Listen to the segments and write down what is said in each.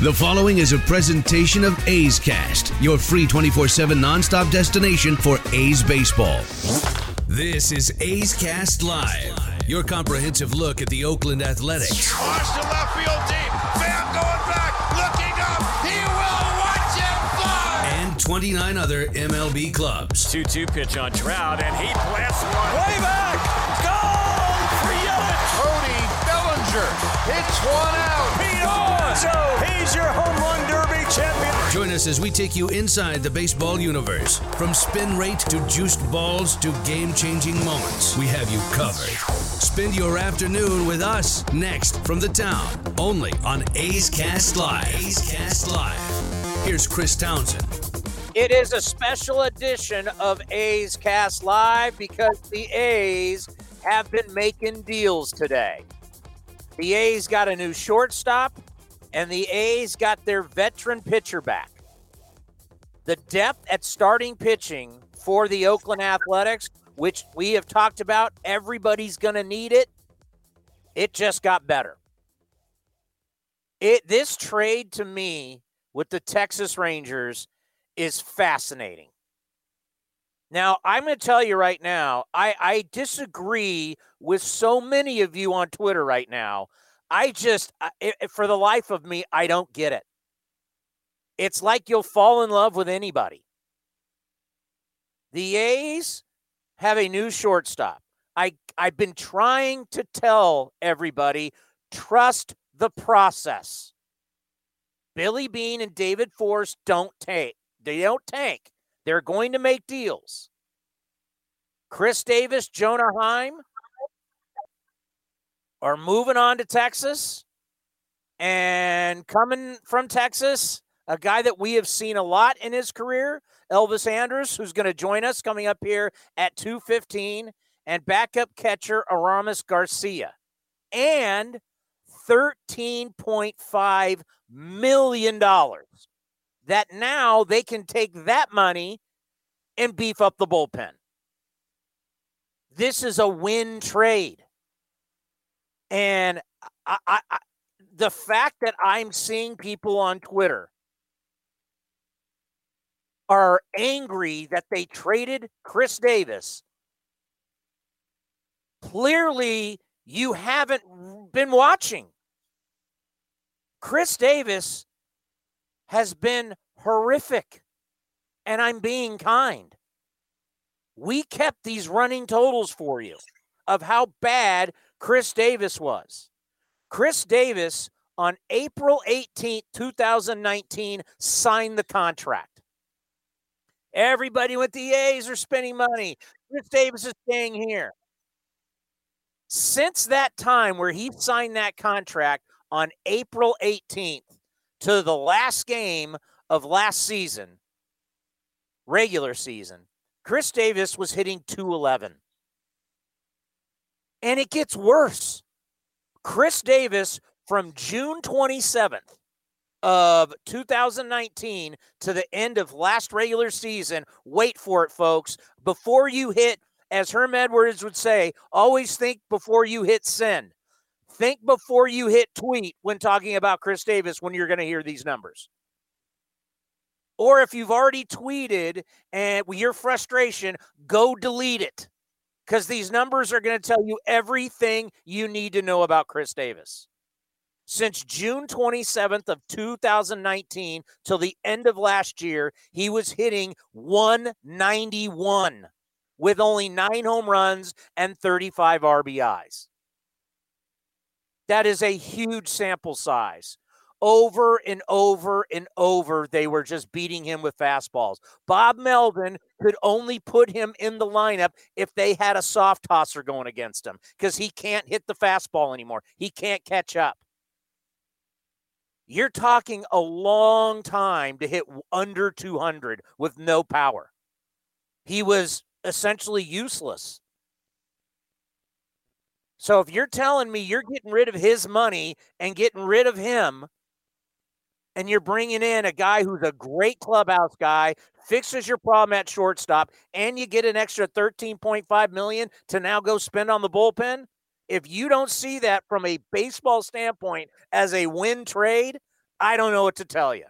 The following is a presentation of A's Cast, your free 24 7 nonstop destination for A's baseball. This is A's Cast Live, your comprehensive look at the Oakland Athletics. Watch the left field deep. Van going back, looking up. He will watch it fly. And 29 other MLB clubs. 2 2 pitch on Trout, and he blasts one. Way back. Goal for Yelich. Cody Bellinger hits one out. Pete Alonso, he's your home run derby champion. Join us as we take you inside the baseball universe. From spin rate to juiced balls to game changing moments, we have you covered. Spend your afternoon with us next from the town, only on A's Cast Live. A's Cast Live. Here's Chris Townsend. It is a special edition of A's Cast Live because the A's have been making deals today. The A's got a new shortstop, and the A's got their veteran pitcher back. The depth at starting pitching for the Oakland Athletics, which we have talked about, everybody's going to need it. It just got better. It this trade to me with the Texas Rangers is fascinating. Now, I'm going to tell you right now, I, I disagree with so many of you on Twitter right now. I just, I, I- for the life of me, I don't get it. It's like you'll fall in love with anybody. The A's have a new shortstop. I, I've been trying to tell everybody trust the process. Billy Beane and David Forst don't take. They don't tank. They're going to make deals. Khris Davis, Jonah Heim are moving on to Texas. And coming from Texas, a guy that we have seen a lot in his career, Elvis Andrus, who's going to join us coming up here at 215, and backup catcher Aramis Garcia. And $13.5 million that now they can take that money and beef up the bullpen. This is a win trade. And I, I, I, the fact that I'm seeing people on Twitter are angry that they traded Khris Davis, clearly you haven't been watching. Khris Davis has been horrific, and I'm being kind. We kept these running totals for you of how bad Khris Davis was. Khris Davis on April 18th, 2019, signed the contract. Everybody with the A's are spending money. Khris Davis is staying here. Since that time where he signed that contract on April 18th to the last game of last season, regular season, Khris Davis was hitting 211. And it gets worse. Khris Davis from June 27th of 2019 to the end of last regular season, wait for it, folks, before you hit, as Herm Edwards would say, always think before you hit send. Think before you hit tweet when talking about Khris Davis when you're going to hear these numbers. Or if you've already tweeted and your frustration, go delete it because these numbers are going to tell you everything you need to know about Khris Davis. Since June 27th of 2019 till the end of last year, he was hitting 191 with only 9 home runs and 35 RBIs. That is a huge sample size. Over and over and over, they were just beating him with fastballs. Bob Melvin could only put him in the lineup if they had a soft tosser going against him because he can't hit the fastball anymore. He can't catch up. You're talking a long time to hit under 200 with no power. He was essentially useless. So if you're telling me you're getting rid of his money and getting rid of him, and you're bringing in a guy who's a great clubhouse guy, fixes your problem at shortstop, and you get an extra 13.5 million to now go spend on the bullpen, if you don't see that from a baseball standpoint as a win trade, I don't know what to tell you.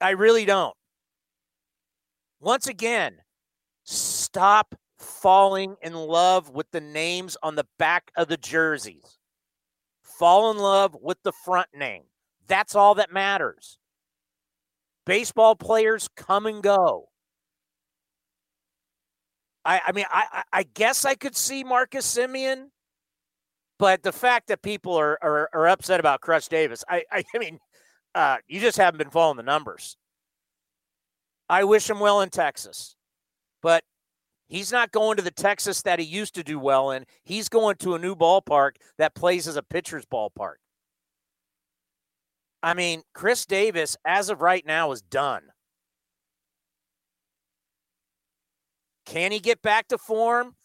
I really don't. Once again, stop falling in love with the names on the back of the jerseys. Fall in love with the front name. That's all that matters. Baseball players come and go. I, I mean, I, I guess I could see Marcus Semien, but the fact that people are are, are upset about Khris Davis, I, I, I mean, uh, you just haven't been following the numbers. I wish him well in Texas, but he's not going to the Texas that he used to do well in. He's going to a new ballpark that plays as a pitcher's ballpark. I mean, Khris Davis, as of right now, is done. Can he get back to form?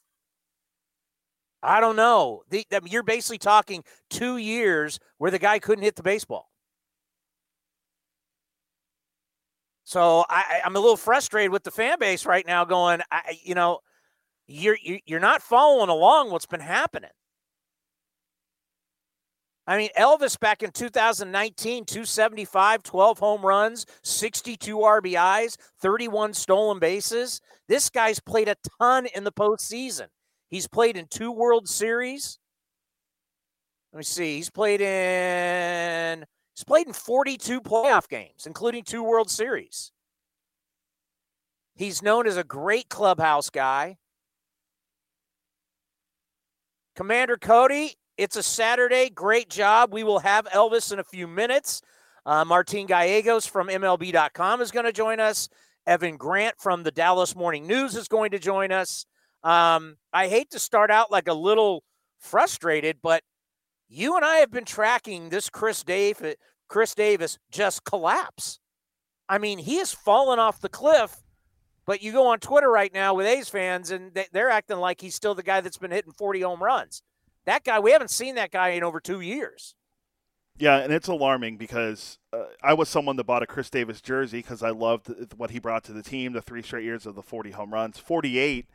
I don't know. The, the, you're basically talking two years where the guy couldn't hit the baseball. So I, I'm a little frustrated with the fan base right now. Going, I, you know, you're you're not following along what's been happening. I mean, Elvis back in 2019, 275, 12 home runs, 62 RBIs, 31 stolen bases. This guy's played a ton in the postseason. He's played in two World Series. Let me see. He's played in he's played in 42 playoff games, including two World Series. He's known as a great clubhouse guy. Commander Cody, it's a Saturday. Great job. We will have Elvis in a few minutes. Uh, Martin Gallegos from MLB.com is going to join us. Evan Grant from the Dallas Morning News is going to join us. Um, I hate to start out like a little frustrated, but you and I have been tracking this Chris Dave, Khris Davis just collapse. I mean, he has fallen off the cliff. But you go on Twitter right now with A's fans, and they're acting like he's still the guy that's been hitting 40 home runs. That guy, we haven't seen that guy in over two years. Yeah, and it's alarming because uh, I was someone that bought a Khris Davis jersey because I loved what he brought to the team, the three straight years of the 40 home runs. 48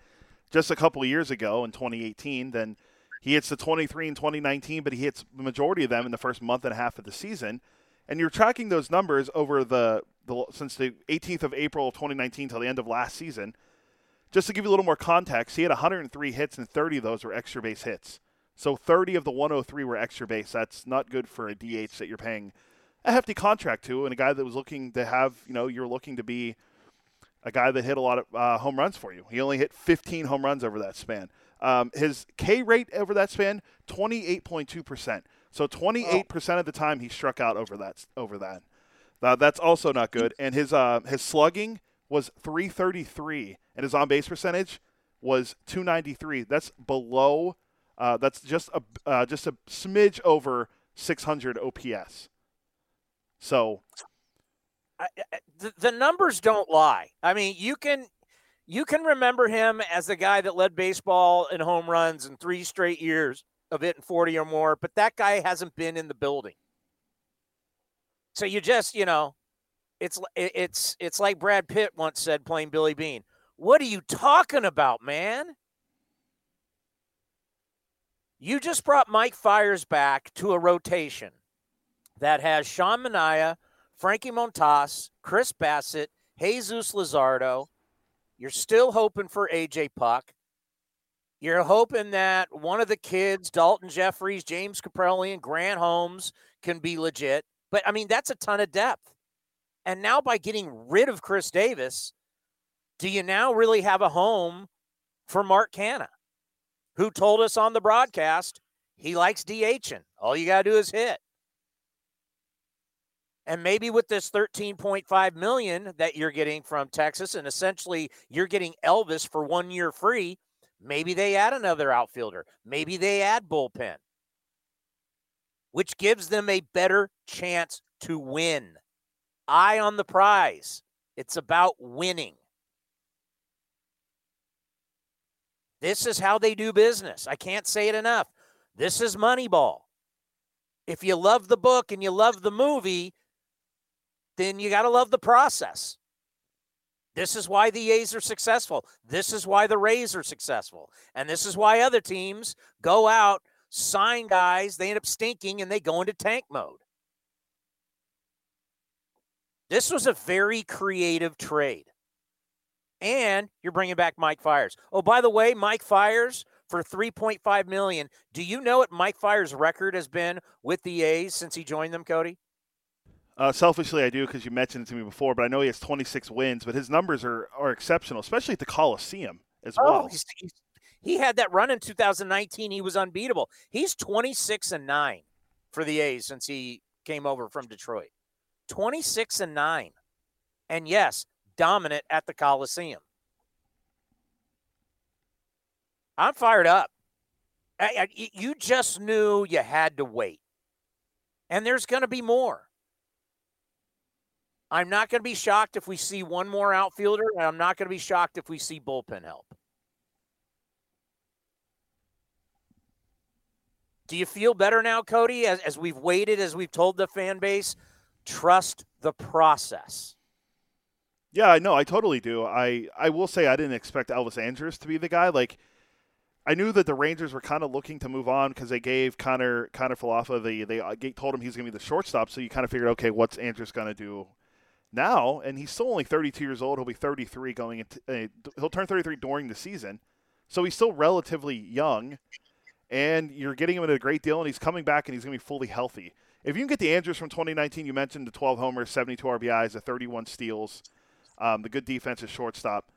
just a couple of years ago in 2018. Then he hits the 23 in 2019, but he hits the majority of them in the first month and a half of the season. And you're tracking those numbers over the, the since the 18th of April of 2019 till the end of last season. Just to give you a little more context, he had 103 hits and 30 of those were extra base hits. So 30 of the 103 were extra base. That's not good for a DH that you're paying a hefty contract to, and a guy that was looking to have, you know, you're looking to be a guy that hit a lot of uh, home runs for you. He only hit 15 home runs over that span. Um, his K rate over that span, 28.2%. So 28% of the time he struck out over that. Over that. Uh, that's also not good. And his uh, his slugging was 333, and his on base percentage was 293. That's below uh, that's just a uh, just a smidge over 600 OPS. So, I, the, the numbers don't lie. I mean, you can you can remember him as the guy that led baseball in home runs in three straight years of hitting 40 or more, but that guy hasn't been in the building. So you just, you know, it's it's it's like Brad Pitt once said playing Billy Beane. What are you talking about, man? You just brought Mike Fiers back to a rotation that has Sean Manaea, Frankie Montas, Chris Bassitt, Jesus Luzardo. You're still hoping for AJ Puk. You're hoping that one of the kids, Daulton Jefferies, James Kaprielian, and Grant Holmes, can be legit. But I mean, that's a ton of depth. And now by getting rid of Khris Davis, do you now really have a home for Mark Canha? who told us on the broadcast he likes DHing. All you got to do is hit. And maybe with this 13.5 million that you're getting from Texas and essentially you're getting Elvis for 1 year free, maybe they add another outfielder. Maybe they add bullpen. which gives them a better chance to win. Eye on the prize. It's about winning. This is how they do business. I can't say it enough. This is Moneyball. If you love the book and you love the movie, then you got to love the process. This is why the A's are successful. This is why the Rays are successful. And this is why other teams go out, sign guys, they end up stinking, and they go into tank mode. This was a very creative trade. And you're bringing back Mike Fiers. Oh, by the way, Mike Fiers for 3.5 million. Do you know what Mike Fiers' record has been with the A's since he joined them, Cody? Uh, selfishly, I do because you mentioned it to me before, but I know he has 26 wins, but his numbers are, are exceptional, especially at the Coliseum as oh, well. He's, he's, he had that run in 2019. He was unbeatable. He's 26 and 9 for the A's since he came over from Detroit. 26 and 9. And yes, dominant at the Coliseum. I'm fired up. I, I, you just knew you had to wait. And there's going to be more. I'm not going to be shocked if we see one more outfielder, and I'm not going to be shocked if we see bullpen help. Do you feel better now, Cody, as, as we've waited, as we've told the fan base, trust the process? Yeah, I know. I totally do. I, I will say I didn't expect Elvis Andrus to be the guy. Like, I knew that the Rangers were kind of looking to move on because they gave Connor Kiner-Falefa the they uh, told him he's going to be the shortstop. So you kind of figured, okay, what's Andrus going to do now, and he's still only 32 years old. He'll be 33 going into uh, he'll turn 33 during the season, so he's still relatively young. And you're getting him at a great deal, and he's coming back, and he's going to be fully healthy. If you can get the Andrus from 2019, you mentioned the 12 homers, 72 RBIs, the 31 steals, um, the good defense at shortstop.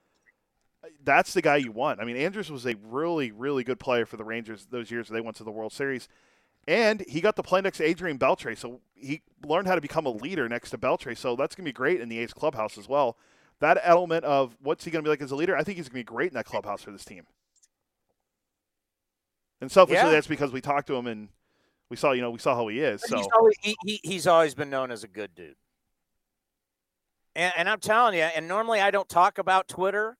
That's the guy you want. I mean, Andrus was a really, really good player for the Rangers those years they went to the World Series. And he got to play next to Adrian Beltre, so he learned how to become a leader next to Beltre. So that's going to be great in the A's clubhouse as well. That element of what's he going to be like as a leader, I think he's going to be great in that clubhouse for this team. And selfishly, yeah. that's because we talked to him and we saw, you know, we saw how he is. So he's always, he, he, he's always been known as a good dude. And, and I'm telling you, and normally I don't talk about Twitter.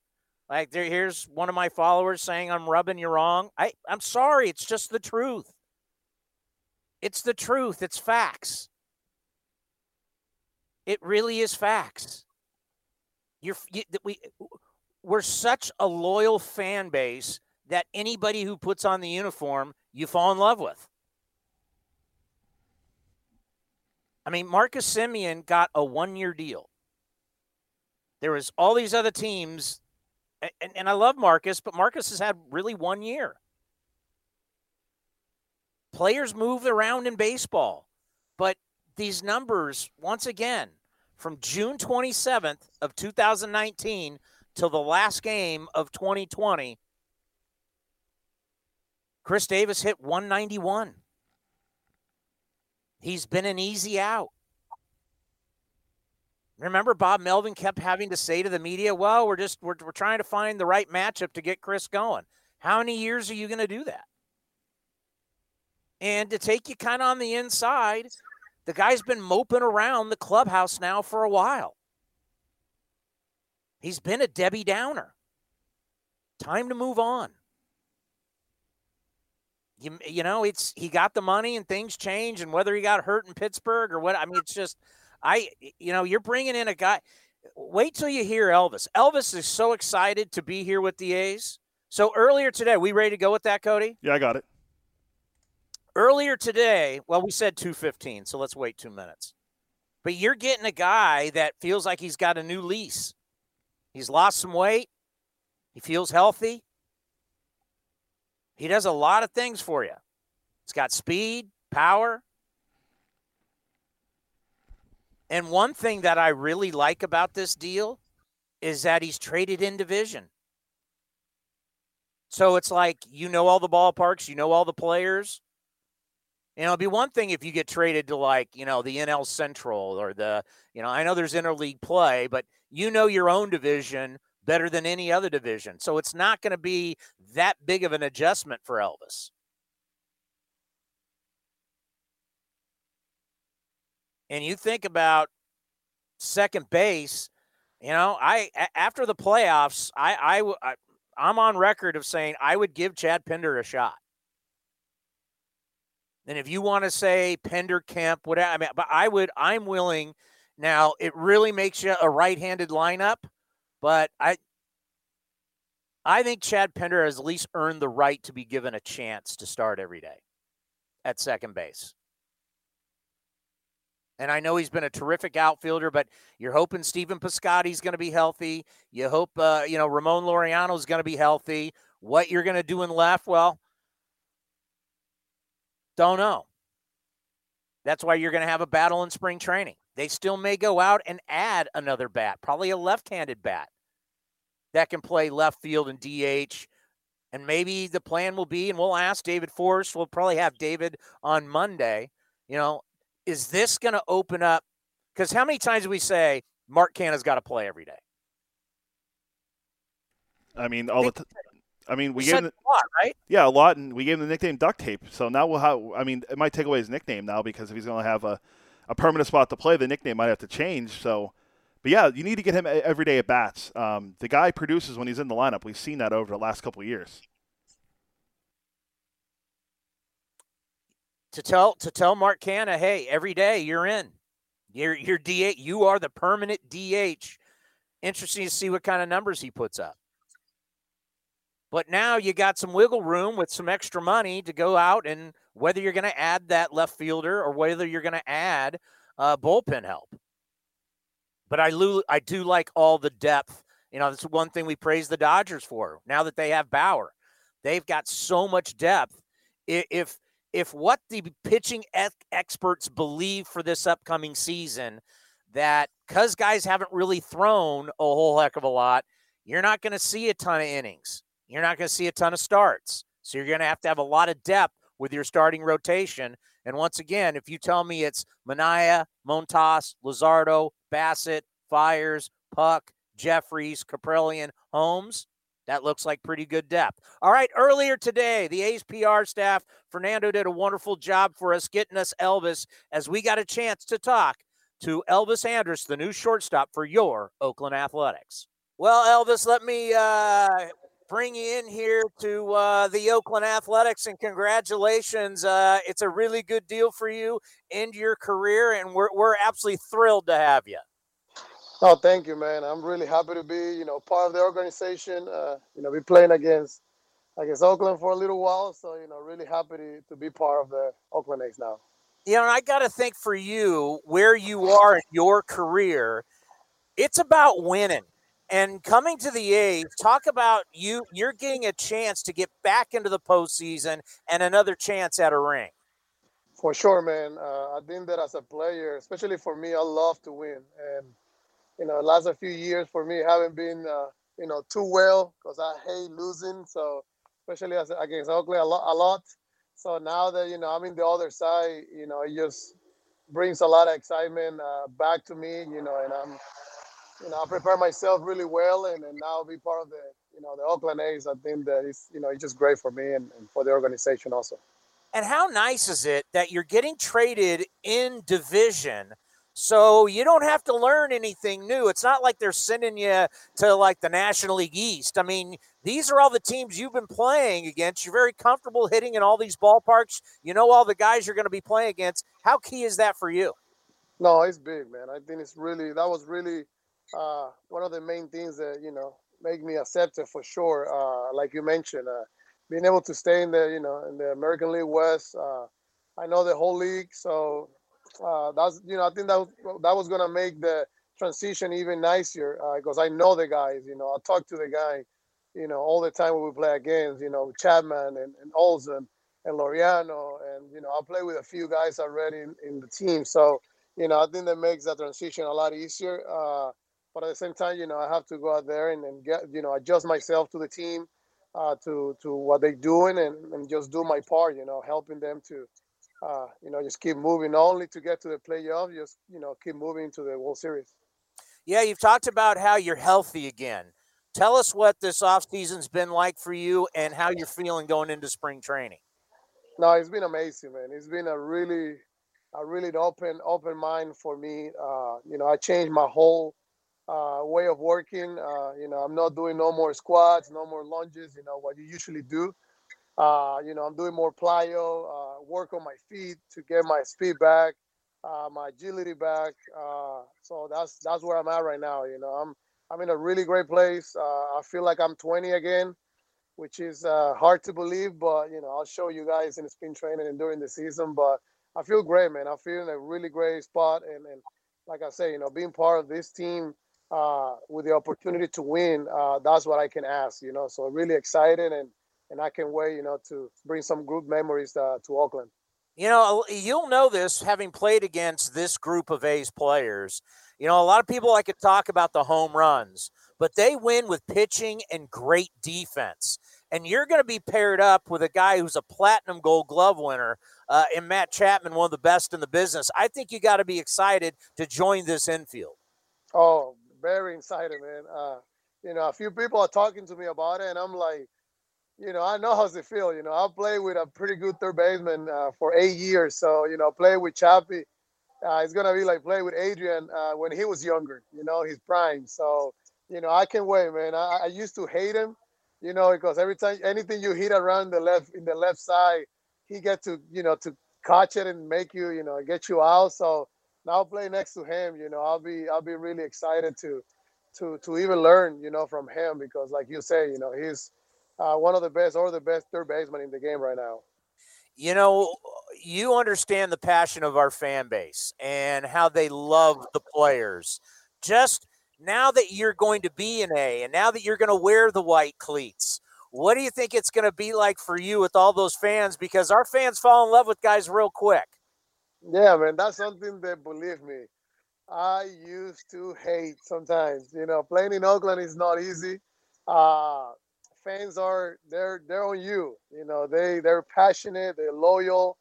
Like there, here's one of my followers saying I'm rubbing you wrong. I, I'm sorry, it's just the truth. It's the truth. It's facts. It really is facts. You're you, we we're such a loyal fan base that anybody who puts on the uniform, you fall in love with. I mean, Marcus Semien got a one-year deal. There was all these other teams, and, and I love Marcus, but Marcus has had really one year. Players move around in baseball, but these numbers, once again, from June 27th of 2019 till the last game of 2020, Khris Davis hit 191. He's been an easy out. Remember, Bob Melvin kept having to say to the media, "Well, we're just we're, we're trying to find the right matchup to get Khris going." How many years are you going to do that? And to take you kind of on the inside, the guy's been moping around the clubhouse now for a while. He's been a Debbie Downer. Time to move on. You, you know, it's he got the money and things change, and whether he got hurt in Pittsburgh or what, I mean, it's just, I, you know, you're bringing in a guy. Wait till you hear Elvis. Elvis is so excited to be here with the A's. So earlier today, we ready to go with that, Cody? Yeah, I got it. Earlier today, well, we said 215, so let's wait two minutes. But you're getting a guy that feels like he's got a new lease. He's lost some weight. He feels healthy. He does a lot of things for you. He's got speed, power. And one thing that I really like about this deal is that he's traded in division. So it's like you know all the ballparks, you know all the players. Know, it'd be one thing if you get traded to like, you know, the NL Central or the, you know, I know there's interleague play, but you know your own division better than any other division. So it's not going to be that big of an adjustment for Elvis. and you think about second base, you know, I after the playoffs, I I, I I'm on record of saying I would give Chad Pinder a shot. And if you want to say Pinder Kemp, whatever, I mean, but I would, I'm willing. Now it really makes you a right-handed lineup, but I, I think Chad Pinder has at least earned the right to be given a chance to start every day at second base. And I know he's been a terrific outfielder, but you're hoping Stephen Piscotty's going to be healthy. You hope, uh, you know, Ramon Laureano is going to be healthy. What you're going to do in left, well, don't know. That's why you're going to have a battle in spring training. They still may go out and add another bat, probably a left handed bat that can play left field and DH. And maybe the plan will be, and we'll ask David Forst, we'll probably have David on Monday, you know, is this going to open up? Because how many times do we say Mark Canha's got to play every day? I mean, all the. T- I mean, we gave him the, a lot, right? Yeah, a lot, and we gave him the nickname Duct Tape. So now we'll have. I mean, it might take away his nickname now because if he's going to have a, a permanent spot to play, the nickname might have to change. So, but yeah, you need to get him every day at bats. Um, the guy produces when he's in the lineup. We've seen that over the last couple of years. to tell to tell Mark Canha, hey, every day you're in. You're you're DH. You are the permanent DH. Interesting to see what kind of numbers he puts up. But now you got some wiggle room with some extra money to go out and whether you're going to add that left fielder or whether you're going to add uh, bullpen help. But I lo- I do like all the depth. You know, that's one thing we praise the Dodgers for. Now that they have Bauer, they've got so much depth. If if what the pitching experts believe for this upcoming season that because guys haven't really thrown a whole heck of a lot, you're not going to see a ton of innings. You're not going to see a ton of starts. So you're going to have to have a lot of depth with your starting rotation. And once again, if you tell me it's Manaea, Montas, Luzardo, Bassitt, Fiers, Puk, Jefferies, Kaprielian, Holmes, that looks like pretty good depth. All right, earlier today, the A's PR staff, Fernando did a wonderful job for us getting us Elvis as we got a chance to talk to Elvis Andrus, the new shortstop for your Oakland Athletics. Well, Elvis, let me uh, bring you in here to uh, the Oakland Athletics and congratulations. Uh, it's a really good deal for you and your career, and we're, we're absolutely thrilled to have you. Oh, thank you, man. I'm really happy to be, you know, part of the organization. Uh, you know, be playing against against Oakland for a little while, so you know, really happy to, to be part of the Oakland A's now. You know, I got to think for you where you are in your career, it's about winning. And coming to the A's, talk about you. You're getting a chance to get back into the postseason and another chance at a ring. For sure, man. Uh, I think that as a player, especially for me, I love to win, and you know, last a few years for me haven't been, uh, you know, too well because I hate losing. So especially as, against Oakland a lot, a lot. So now that you know I'm in the other side, you know, it just brings a lot of excitement uh, back to me. You know, and I'm, you know, I prepare myself really well, and, and now be part of the, you know, the Oakland A's. I think that it's, you know, it's just great for me and, and for the organization also. And how nice is it that you're getting traded in division? So you don't have to learn anything new. It's not like they're sending you to like the National League East. I mean, these are all the teams you've been playing against. You're very comfortable hitting in all these ballparks. You know all the guys you're going to be playing against. How key is that for you? No, it's big, man. I think it's really that was really uh, one of the main things that you know make me accept it for sure. Uh, like you mentioned, uh, being able to stay in the you know in the American League West. Uh, I know the whole league, so uh, that's you know I think that was, that was gonna make the transition even nicer because uh, I know the guys. You know, I talk to the guy, you know, all the time when we play against, you know, Chapman and, and Olson and Laureano, and you know, I play with a few guys already in, in the team. So, you know, I think that makes that transition a lot easier. Uh, but at the same time, you know, I have to go out there and, and get, you know, adjust myself to the team, uh, to to what they're doing, and, and just do my part. You know, helping them to uh, you know, just keep moving only to get to the playoff. Just you know, keep moving to the World Series. Yeah, you've talked about how you're healthy again. Tell us what this off season's been like for you and how you're feeling going into spring training. No, it's been amazing, man. It's been a really, a really open open mind for me. Uh, you know, I changed my whole uh, way of working. Uh, you know, I'm not doing no more squats, no more lunges. You know what you usually do. Uh, you know, I'm doing more plyo, uh, work on my feet to get my speed back, uh, my agility back. Uh, so that's that's where I'm at right now. You know, I'm I'm in a really great place. I feel like I'm 20 again, which is hard to believe, but you know, I'll show you guys in the spin training and during the season. But I feel great, man. I feel in a really great spot, and and like I say, you know, being part of this team. With the opportunity to win, that's what I can ask, you know. So really excited and and I can wait, you know, to bring some good memories uh, to Oakland. You know, you'll know this having played against this group of A's players. You know, a lot of people like to talk about the home runs, but they win with pitching and great defense. And you're going to be paired up with a guy who's a platinum gold glove winner uh, and Matt Chapman, one of the best in the business. I think you got to be excited to join this infield. Oh, very excited, man. Uh, you know, a few people are talking to me about it, and I'm like, you know, I know how's it feel. You know, I played with a pretty good third baseman uh, for eight years. So, you know, play with Chappie, uh, it's gonna be like play with Adrian uh, when he was younger. You know, his prime. So, you know, I can wait, man. I, I used to hate him, you know, because every time anything you hit around the left in the left side, he get to, you know, to catch it and make you, you know, get you out. So now play next to him, you know, I'll be I'll be really excited to to to even learn, you know, from him because like you say, you know, he's uh, one of the best or the best third baseman in the game right now. You know, you understand the passion of our fan base and how they love the players. Just now that you're going to be an A and now that you're going to wear the white cleats, what do you think it's going to be like for you with all those fans? Because our fans fall in love with guys real quick. Yeah, man, that's something that believe me, I used to hate sometimes. You know, playing in Oakland is not easy. Uh, fans are they're they're on you. You know, they they're passionate, they're loyal.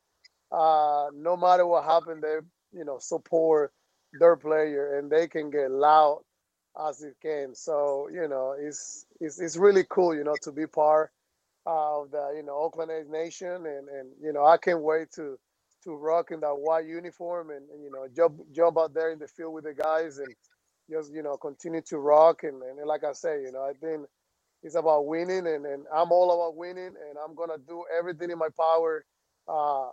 Uh, no matter what happened, they you know support their player, and they can get loud as it can. So you know, it's it's it's really cool, you know, to be part of the you know Oakland A's nation, and and you know I can't wait to to rock in that white uniform and, and you know jump jump out there in the field with the guys and just you know continue to rock and, and like I say, you know I think it's about winning, and, and I'm all about winning, and I'm gonna do everything in my power uh,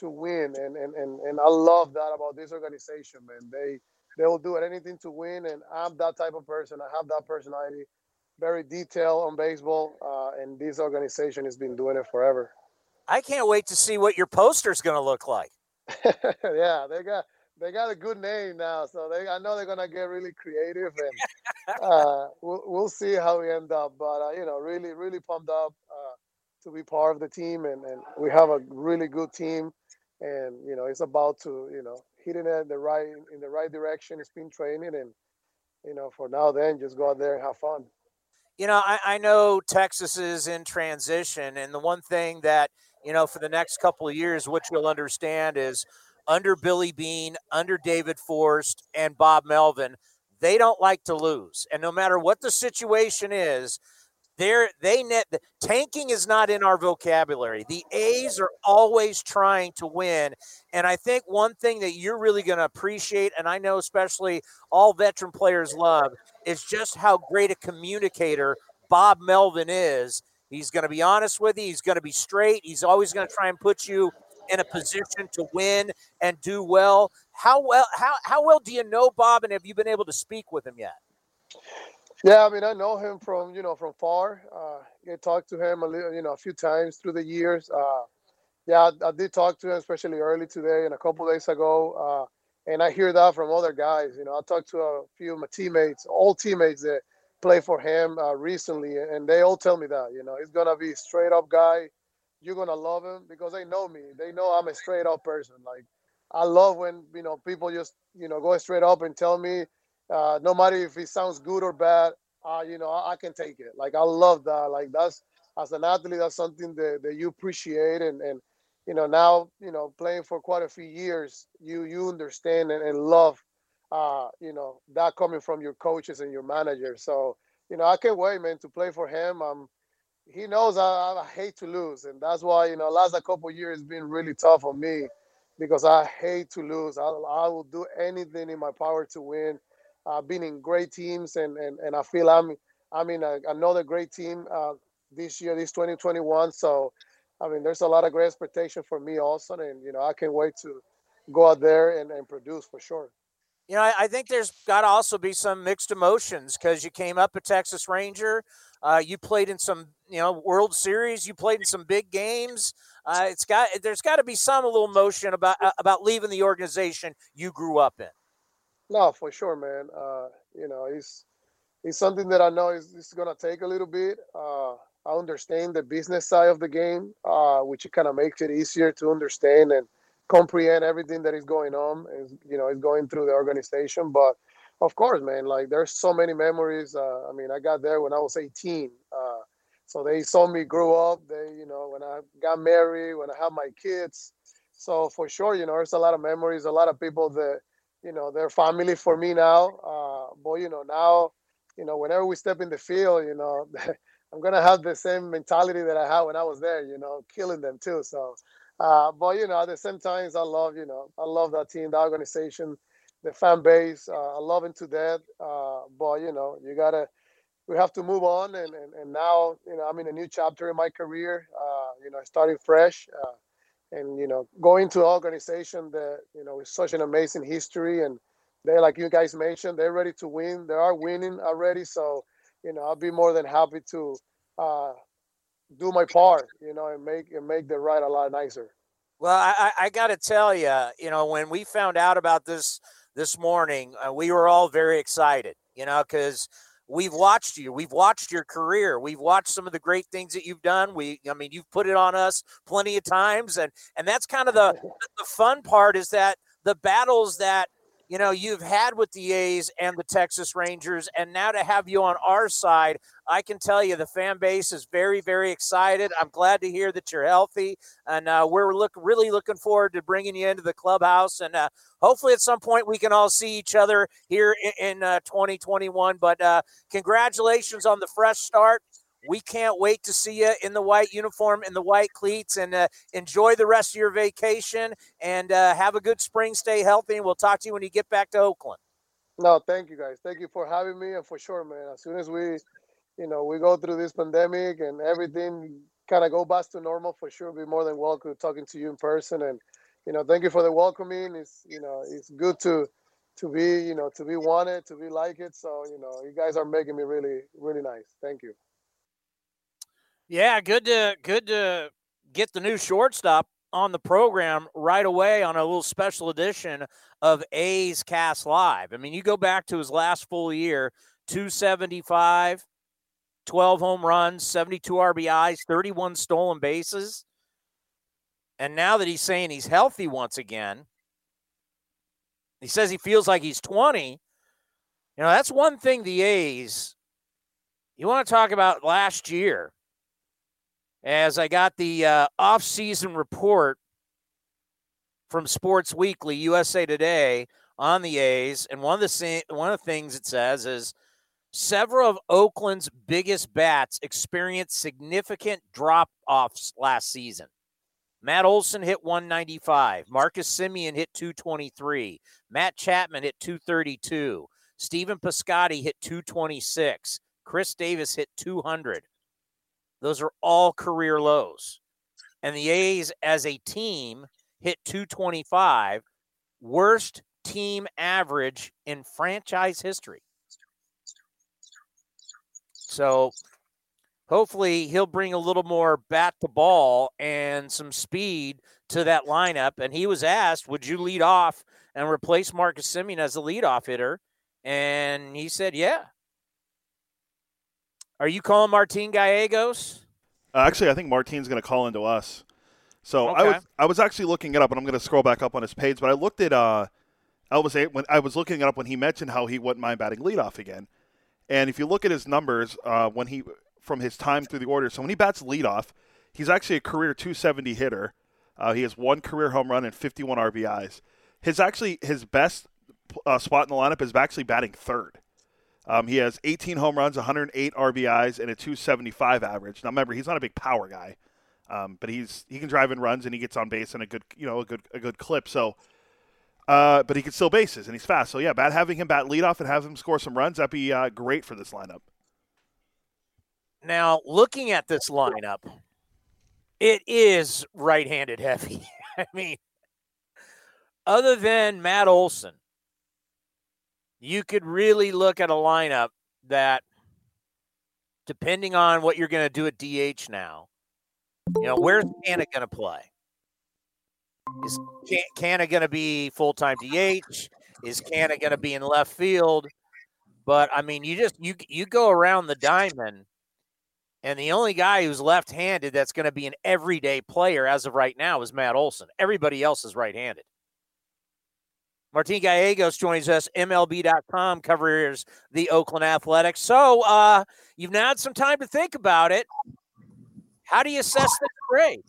to win. And, and and and I love that about this organization, man. They they will do anything to win, and I'm that type of person. I have that personality, very detailed on baseball, uh, and this organization has been doing it forever. I can't wait to see what your poster's going to look like. yeah, they got they got a good name now, so they I know they're gonna get really creative, and uh, we'll we'll see how we end up. But uh, you know, really really pumped up uh, to be part of the team, and and we have a really good team, and you know, it's about to you know hitting it the right in the right direction. It's been training, and you know, for now then, just go out there and have fun. You know, I, I know Texas is in transition, and the one thing that you know for the next couple of years, what you'll understand is under Billy Beane, under David Forst, and Bob Melvin, they don't like to lose. And no matter what the situation is, they're they net tanking is not in our vocabulary. The A's are always trying to win. And I think one thing that you're really going to appreciate, and I know especially all veteran players love, is just how great a communicator Bob Melvin is. He's going to be honest with you. He's going to be straight. He's always going to try and put you in a position to win and do well. How well how how well do you know Bob, and have you been able to speak with him yet? Yeah, I mean, I know him from you know from far. Uh, I talked to him a little, you know, a few times through the years. Uh, yeah, I, I, did talk to him, especially early today and a couple days ago. Uh, and I hear that from other guys. You know, I talked to a few of my teammates, all teammates that play for him uh, recently, and they all tell me that. You know, he's gonna be straight up guy you're gonna love him because they know me. They know I'm a straight up person. Like I love when you know people just you know go straight up and tell me, uh, no matter if it sounds good or bad, uh, you know I, I, can take it. Like I love that. Like that's as an athlete, that's something that, that you appreciate and and you know now you know playing for quite a few years, you you understand and, and love, uh, you know that coming from your coaches and your manager. So you know I can't wait, man, to play for him. I'm he knows I, I, hate to lose, and that's why you know last couple years been really tough on me. because I hate to lose. I, I will do anything in my power to win. I've been in great teams, and and, and I feel I'm I'm in a, another great team uh, this year, this 2021. So, I mean, there's a lot of great expectation for me also, and you know, I can't wait to go out there and, and produce for sure. You know, I, I think there's got to also be some mixed emotions because you came up a Texas Ranger. Uh, you played in some, you know, World Series. You played in some big games. Uh, it's got there's got to be some little emotion about about leaving the organization you grew up in. No, for sure, man. Uh, you know, it's it's something that I know is, is going to take a little bit. Uh, I understand the business side of the game, uh, which kind of makes it easier to understand and comprehend everything that is going on. Is you know, is going through the organization. But of course, man, like there's so many memories. Uh, I mean, I got there when I was 18. Uh, so they saw me grow up. They, you know, when I got married, when I had my kids. So for sure, you know, there's a lot of memories. A lot of people that you know they're family for me now uh, but you know now you know whenever we step in the field you know i'm gonna have the same mentality that i had when i was there you know killing them too so uh, but you know at the same times i love you know i love that team the organization the fan base uh, i love them to death. Uh, but you know you gotta we have to move on and, and and now you know i'm in a new chapter in my career uh, you know starting fresh uh, and you know going to an organization that you know is such an amazing history and they like you guys mentioned they're ready to win. They are winning already so you know i'll be more than happy to uh, do my part you know and make and make the ride a lot nicer. Well i i got to tell you you know when we found out about this this morning uh, we were all very excited you know because we've watched you we've watched your career we've watched some of the great things that you've done we i mean you've put it on us plenty of times and and that's kind of the the fun part is that the battles that you know you've had with the A's and the Texas Rangers, and now to have you on our side, I can tell you the fan base is very, very excited. I'm glad to hear that you're healthy, and uh, we're look really looking forward to bringing you into the clubhouse, and uh, hopefully at some point we can all see each other here in, in uh, 2021. But uh, congratulations on the fresh start. We can't wait to see you in the white uniform and the white cleats and uh, enjoy the rest of your vacation and uh, have a good spring. Stay healthy, and we'll talk to you when you get back to Oakland. No, thank you guys. Thank you for having me. And for sure, man, as soon as we, you know, we go through this pandemic and everything kind of go back to normal, for sure, be more than welcome talking to you in person. And, you know, thank you for the welcoming. It's, you know, it's good to, to be, you know, to be wanted, to be like it. So, you know, you guys are making me really, really nice. Thank you. Yeah, good to good to get the new shortstop on the program right away on a little special edition of A's Cast Live. I mean, you go back to his last full year, 275, 12 home runs, 72 RBIs, 31 stolen bases. And now that he's saying he's healthy once again, he says he feels like he's 20. You know, that's one thing the A's, you want to talk about last year as I got the uh, off-season report from Sports Weekly, USA Today, on the A's, and one of the one of the things it says is several of Oakland's biggest bats experienced significant drop-offs last season. Matt Olson hit 195. Marcus Semien hit 223. Matt Chapman hit 232. Stephen Piscotty hit 226. Khris Davis hit 200. Those are all career lows. And the A's as a team hit 225, worst team average in franchise history. So hopefully he'll bring a little more bat to ball and some speed to that lineup. And he was asked, Would you lead off and replace Marcus Semien as the leadoff hitter? And he said, Yeah. Are you calling Martin Gallegos? Uh, actually, I think Martin's going to call into us. So okay. I was I was actually looking it up, and I'm going to scroll back up on his page. But I looked at uh, Elvis when I was looking it up when he mentioned how he wouldn't mind batting leadoff again. And if you look at his numbers uh, when he from his time through the order, so when he bats leadoff, he's actually a career 270 hitter. Uh, he has one career home run and 51 RBIs. His actually his best uh, spot in the lineup is actually batting third. Um, he has 18 home runs, 108 RBIs, and a 275 average. Now, remember, he's not a big power guy. Um, but he's he can drive in runs and he gets on base in a good you know a good a good clip. So, uh, but he can still bases and he's fast. So yeah, bad having him bat leadoff and have him score some runs that'd be uh, great for this lineup. Now looking at this lineup, it is right-handed heavy. I mean, other than Matt Olson, you could really look at a lineup that, depending on what you're going to do at DH now, you know, where's Canha going to play? Is Canha going to be full time DH? Is Canha going to be in left field? But I mean, you just you you go around the diamond, and the only guy who's left handed that's going to be an everyday player as of right now is Matt Olson. Everybody else is right handed. Martin Gallegos joins us, MLB.com, covers the Oakland Athletics. So uh, you've now had some time to think about it. How do you assess this trade?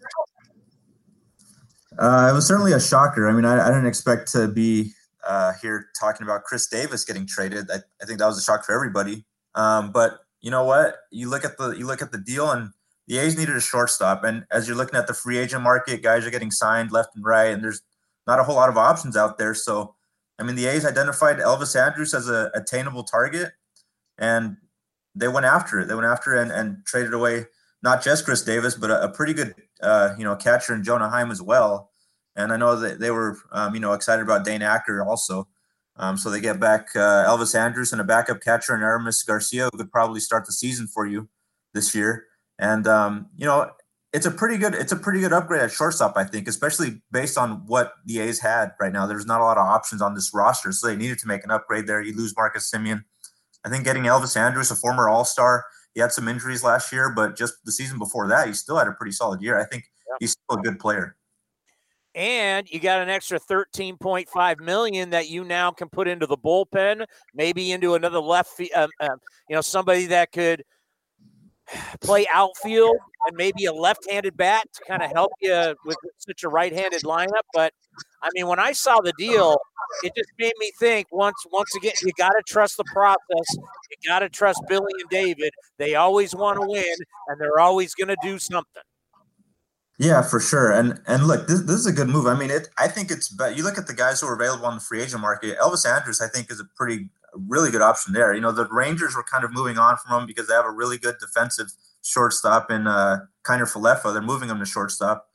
Uh, it was certainly a shocker. I mean, I, I didn't expect to be uh, here talking about Khris Davis getting traded. I, I, think that was a shock for everybody. Um, but you know what? You look at the you look at the deal, and the A's needed a shortstop. And as you're looking at the free agent market, guys are getting signed left and right, and there's not a whole lot of options out there. So I mean, the A's identified Elvis Andrus as a attainable target, and they went after it. They went after it and, and traded away not just Khris Davis, but a, a pretty good, uh, you know, catcher in Jonah Heim as well. And I know that they were, um, you know, excited about Dane Acker also. Um, so they get back uh, Elvis Andrus and a backup catcher in Aramis Garcia, who could probably start the season for you this year. And um, you know, it's a pretty good it's a pretty good upgrade at shortstop, I think, especially based on what the A's had right now. There's not a lot of options on this roster, so they needed to make an upgrade there. You lose Marcus Semien. I think getting Elvis Andrus, a former All Star, he had some injuries last year, but just the season before that, he still had a pretty solid year. I think he's still a good player. And you got an extra 13.5 million that you now can put into the bullpen, maybe into another left, um, um, you know, somebody that could play outfield and maybe a left-handed bat to kind of help you with such a right-handed lineup. But I mean, when I saw the deal, it just made me think. Once, once again, you got to trust the process. You got to trust Billy and David. They always want to win, and they're always going to do something. Yeah, for sure. And and look, this, this is a good move. I mean, it. I think it's. But you look at the guys who are available on the free agent market. Elvis Andrus, I think, is a pretty really good option there. You know, the Rangers were kind of moving on from him because they have a really good defensive shortstop in uh, Kiner-Falefa. They're moving him to shortstop.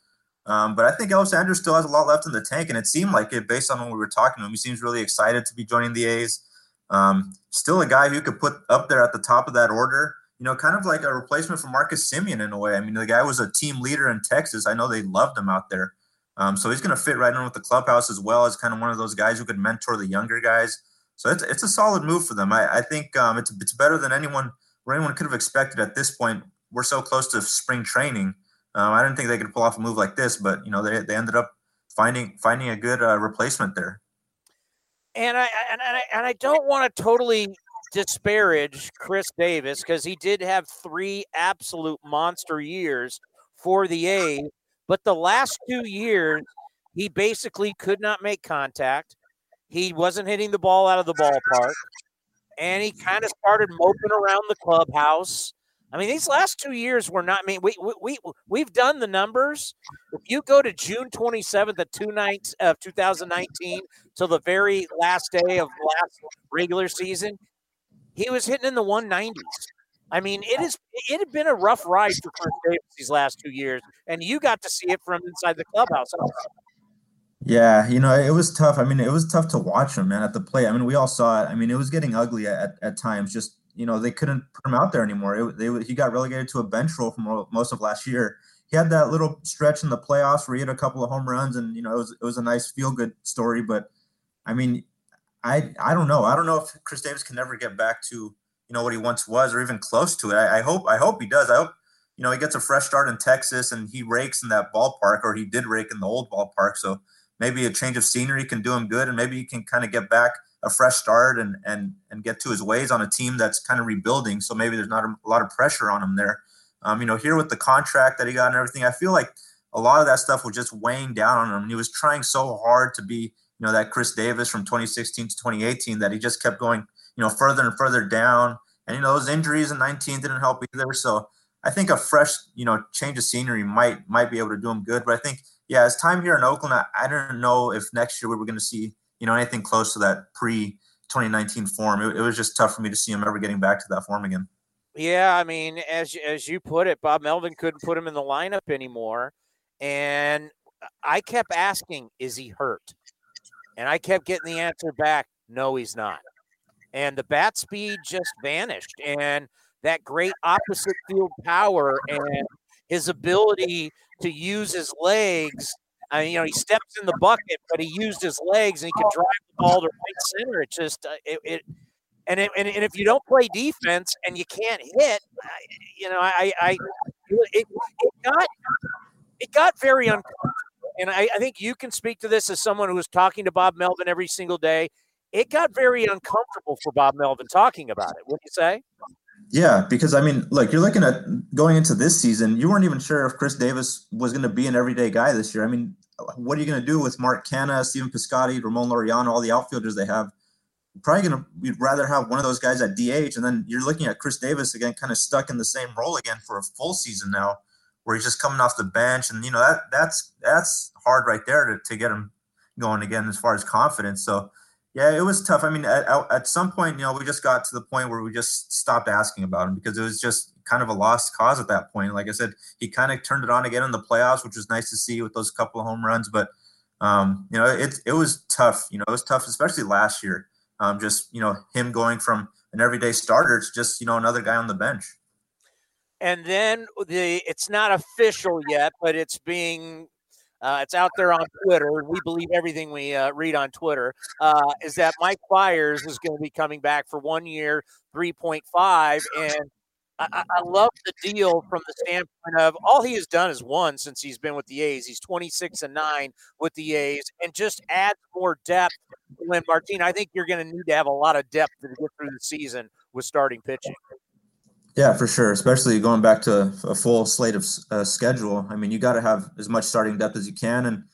Um, but I think Elvis Andrus still has a lot left in the tank, and it seemed like it based on when we were talking to him. He seems really excited to be joining the A's. Um, still a guy who could put up there at the top of that order. You know, kind of like a replacement for Marcus Semien in a way. I mean, the guy was a team leader in Texas. I know they loved him out there. Um, so he's going to fit right in with the clubhouse as well as kind of one of those guys who could mentor the younger guys. So it's, it's a solid move for them. I, I think um, it's it's better than anyone or anyone could have expected at this point. We're so close to spring training. Um, I didn't think they could pull off a move like this, but you know they, they ended up finding finding a good uh, replacement there. And I and I, and I don't want to totally disparage Khris Davis because he did have three absolute monster years for the A's, but the last two years he basically could not make contact. He wasn't hitting the ball out of the ballpark, and he kind of started moping around the clubhouse. I mean, these last two years were not. I mean, we we we've done the numbers. If you go to June twenty seventh of two nights of two thousand nineteen till the very last day of last regular season, he was hitting in the one nineties. I mean, it is it had been a rough ride for Khris Davis these last two years, and you got to see it from inside the clubhouse. Yeah, you know, it was tough. I mean, it was tough to watch him, man, at the plate. I mean, we all saw it. I mean, it was getting ugly at, at times. Just, you know, they couldn't put him out there anymore. It, they, he got relegated to a bench role for most of last year. He had that little stretch in the playoffs where he had a couple of home runs, and you know, it was it was a nice feel good story. But I mean, I I don't know. I don't know if Khris Davis can ever get back to you know what he once was, or even close to it. I, I hope I hope he does. I hope you know he gets a fresh start in Texas and he rakes in that ballpark, or he did rake in the old ballpark. So maybe a change of scenery can do him good, and maybe he can kind of get back a fresh start and and and get to his ways on a team that's kind of rebuilding. So maybe there's not a, lot of pressure on him there. Um, you know, here with the contract that he got and everything, I feel like a lot of that stuff was just weighing down on him. And he was trying so hard to be, you know, that Khris Davis from 2016 to 2018 that he just kept going, you know, further and further down. And you know, those injuries in 19 didn't help either. So I think a fresh, you know, change of scenery might might be able to do him good. But I think, yeah, his time here in Oakland, I, I don't know if next year we were going to see, you know, anything close to that pre 2019 form. It, it, was just tough for me to see him ever getting back to that form again. Yeah, I mean, as as you put it, Bob Melvin couldn't put him in the lineup anymore, and I kept asking, "Is he hurt?" And I kept getting the answer back, "No, he's not." And the bat speed just vanished, and that great opposite field power and his ability to use his legs. I mean, you know, he steps in the bucket, but he used his legs and he could drive the ball to right center. It just uh, it, it and, it, and and if you don't play defense and you can't hit, you know, I I it, it got it got very uncomfortable. And I, I think you can speak to this as someone who was talking to Bob Melvin every single day. It got very uncomfortable for Bob Melvin talking about it. Wouldn't you say? Yeah, because I mean, look, you're looking at going into this season, you weren't even sure if Khris Davis was going to be an everyday guy this year. I mean, what are you going to do with Mark Canha, Stephen Piscotty, Ramon Laureano, all the outfielders they have? Probably going to, you'd rather have one of those guys at DH. And then you're looking at Khris Davis again, kind of stuck in the same role again for a full season now, where he's just coming off the bench. And, you know, that that's, that's hard right there to, to get him going again as far as confidence. So, yeah, it was tough. I mean, at, at some point, you know, we just got to the point where we just stopped asking about him because it was just kind of a lost cause at that point. Like I said, he kind of turned it on again in the playoffs, which was nice to see with those couple of home runs. But um, you know, it it was tough. You know, it was tough, especially last year. Um, just you know, him going from an everyday starter to just you know another guy on the bench. And then the it's not official yet, but it's being uh, it's out there on Twitter. We believe everything we uh, read on Twitter. Uh, is that Mike Fiers is going to be coming back for one year, three point five, and I, I, love the deal from the standpoint of all he has done is won since he's been with the A's. He's twenty six and nine with the A's, and just adds more depth. When Martin, I think you're going to need to have a lot of depth to get through the season with starting pitching. Yeah, for sure. Especially going back to a full slate of uh, schedule. I mean, you got to have as much starting depth as you can, and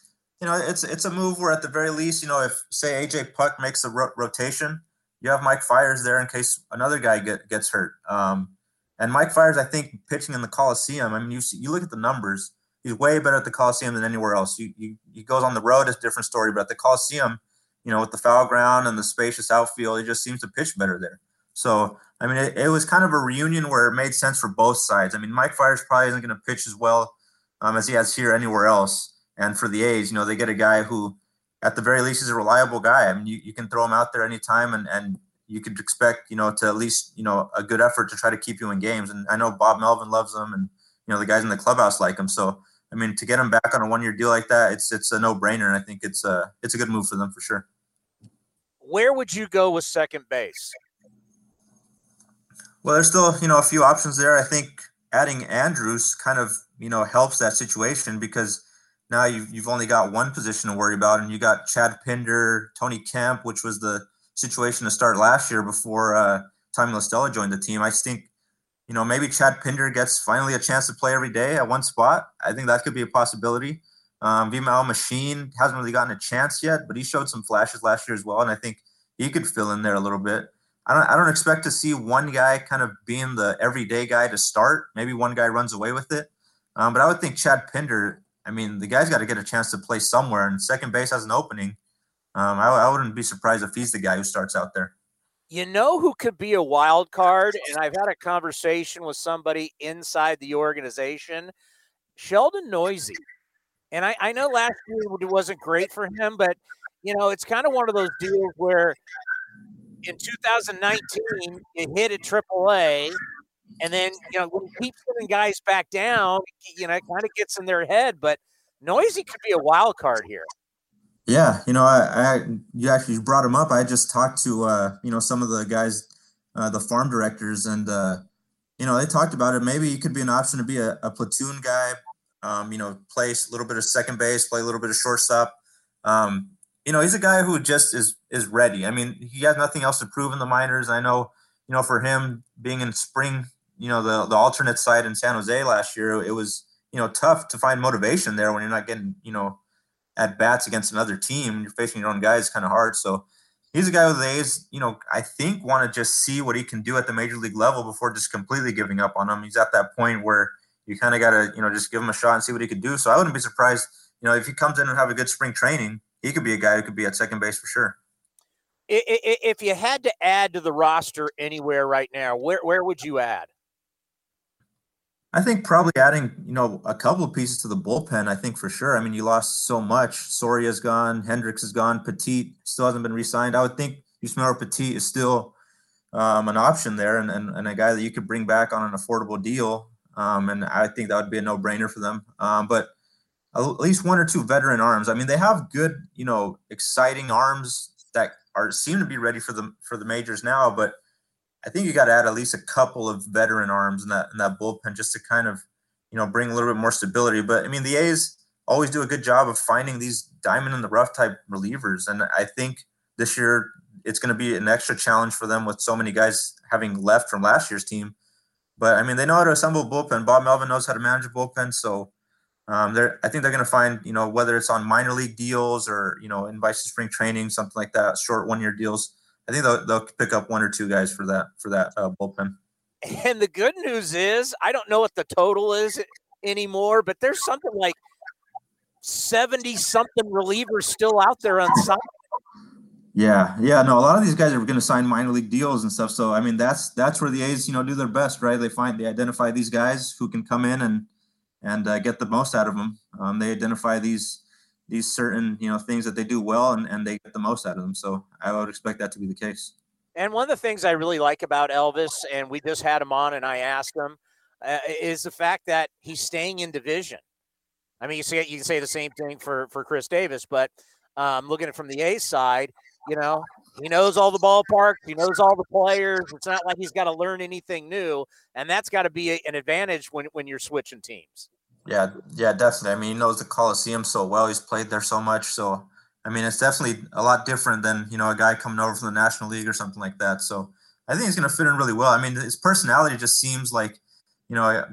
you know, it's it's a move where at the very least, you know, if say AJ Puk makes a ro- rotation, you have Mike Fiers there in case another guy get, gets hurt. Um, and Mike Fiers, I think, pitching in the Coliseum. I mean, you see, you look at the numbers; he's way better at the Coliseum than anywhere else. You, you, he goes on the road, it's a different story, but at the Coliseum, you know, with the foul ground and the spacious outfield, he just seems to pitch better there. So I mean, it, it, was kind of a reunion where it made sense for both sides. I mean, Mike Fiers probably isn't going to pitch as well um, as he has here anywhere else. And for the A's, you know, they get a guy who, at the very least, is a reliable guy. I mean, you, you can throw him out there anytime and, and you could expect, you know, to at least, you know, a good effort to try to keep you in games. And I know Bob Melvin loves him and, you know, the guys in the clubhouse like him. So, I mean, to get him back on a one year deal like that, it's it's a no brainer. And I think it's a, it's a good move for them for sure. Where would you go with second base? Well, there's still, you know, a few options there. I think adding Andrus kind of, you know, helps that situation because now you've, you've only got one position to worry about, and you got Chad Pinder, Tony Kemp, which was the situation to start last year before uh, Tommy La Stella joined the team. I think, you know, maybe Chad Pinder gets finally a chance to play every day at one spot. I think that could be a possibility. Um, Vimael Machin hasn't really gotten a chance yet, but he showed some flashes last year as well, and I think he could fill in there a little bit. I don't I don't expect to see one guy kind of being the everyday guy to start. Maybe one guy runs away with it. Um, but I would think Chad Pinder. I mean, the guy's got to get a chance to play somewhere, and second base has an opening. Um, I, I wouldn't be surprised if he's the guy who starts out there. You know who could be a wild card, and I've had a conversation with somebody inside the organization, Sheldon Neuse. And I, I know last year it wasn't great for him, but you know it's kind of one of those deals where in 2019, you hit at AAA, and then you know when you keep sending guys back down, you know, it kind of gets in their head. But Neuse could be a wild card here. Yeah, you know, I, I you actually brought him up. I just talked to uh, you know some of the guys, uh, the farm directors, and uh, you know they talked about it. Maybe he could be an option to be a, a platoon guy. Um, you know, play a little bit of second base, play a little bit of shortstop. Um, you know, he's a guy who just is is ready. I mean, he has nothing else to prove in the minors. I know, you know, for him being in spring, you know, the the alternate side in San Jose last year, it was you know tough to find motivation there when you're not getting you know at bats against another team. You're facing your own guys, kind of hard. So, he's a guy with the A's, you know, I think want to just see what he can do at the major league level before just completely giving up on him. He's at that point where you kind of got to, you know, just give him a shot and see what he could do. So I wouldn't be surprised, you know, if he comes in and have a good spring training, he could be a guy who could be at second base for sure. If you had to add to the roster anywhere right now, where where would you add? I think probably adding, you know, a couple of pieces to the bullpen. I think for sure. I mean, you lost so much. Soria's gone. Hendricks is gone. Petit still hasn't been re-signed. I would think Yusmeiro Petit is still um, an option there, and, and, and a guy that you could bring back on an affordable deal. Um, and I think that would be a no-brainer for them. Um, but at least one or two veteran arms. I mean, they have good, you know, exciting arms that are seem to be ready for the for the majors now. But I think you got to add at least a couple of veteran arms in that in that bullpen just to kind of, you know, bring a little bit more stability. But I mean, the A's always do a good job of finding these diamond in the rough type relievers, and I think this year it's going to be an extra challenge for them with so many guys having left from last year's team. But I mean, they know how to assemble a bullpen. Bob Melvin knows how to manage a bullpen, so um, they're I think they're going to find you know whether it's on minor league deals or you know invites to spring training, something like that, short one year deals. I think they'll, they'll pick up one or two guys for that for that uh, bullpen. And the good news is, I don't know what the total is anymore, but there's something like seventy something relievers still out there unsigned. Yeah, yeah, no, a lot of these guys are going to sign minor league deals and stuff. So I mean, that's that's where the A's, you know, do their best, right? They find they identify these guys who can come in and and uh, get the most out of them. Um, they identify these these certain you know things that they do well and, and they get the most out of them. So I would expect that to be the case. And one of the things I really like about Elvis, and we just had him on, and I asked him, uh, is the fact that he's staying in division. I mean, you say you can say the same thing for for Khris Davis, but um, looking at it from the A side, you know, he knows all the ballparks, he knows all the players. It's not like he's got to learn anything new, and that's got to be a, an advantage when when you're switching teams. Yeah, yeah, definitely. I mean, he knows the Coliseum so well. He's played there so much. So, I mean, it's definitely a lot different than you know a guy coming over from the National League or something like that. So, I think he's going to fit in really well. I mean, his personality just seems like, you know,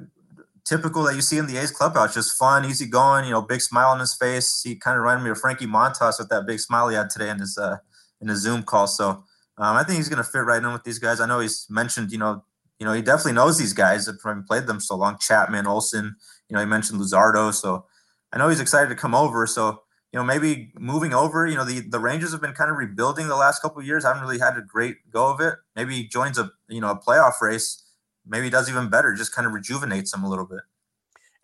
typical that you see in the A's clubhouse. Just fun, easy going. You know, big smile on his face. He kind of reminded me of Frankie Montas with that big smile he had today in his uh, in his Zoom call. So, um, I think he's going to fit right in with these guys. I know he's mentioned, you know, you know, he definitely knows these guys. Have played them so long. Chapman, Olson you know, he mentioned Luzardo, so I know he's excited to come over. So you know, maybe moving over. You know, the the Rangers have been kind of rebuilding the last couple years. haven't really had a great go of it. Maybe he joins a you know a playoff race. Maybe he does even better. Just kind of rejuvenates him a little bit.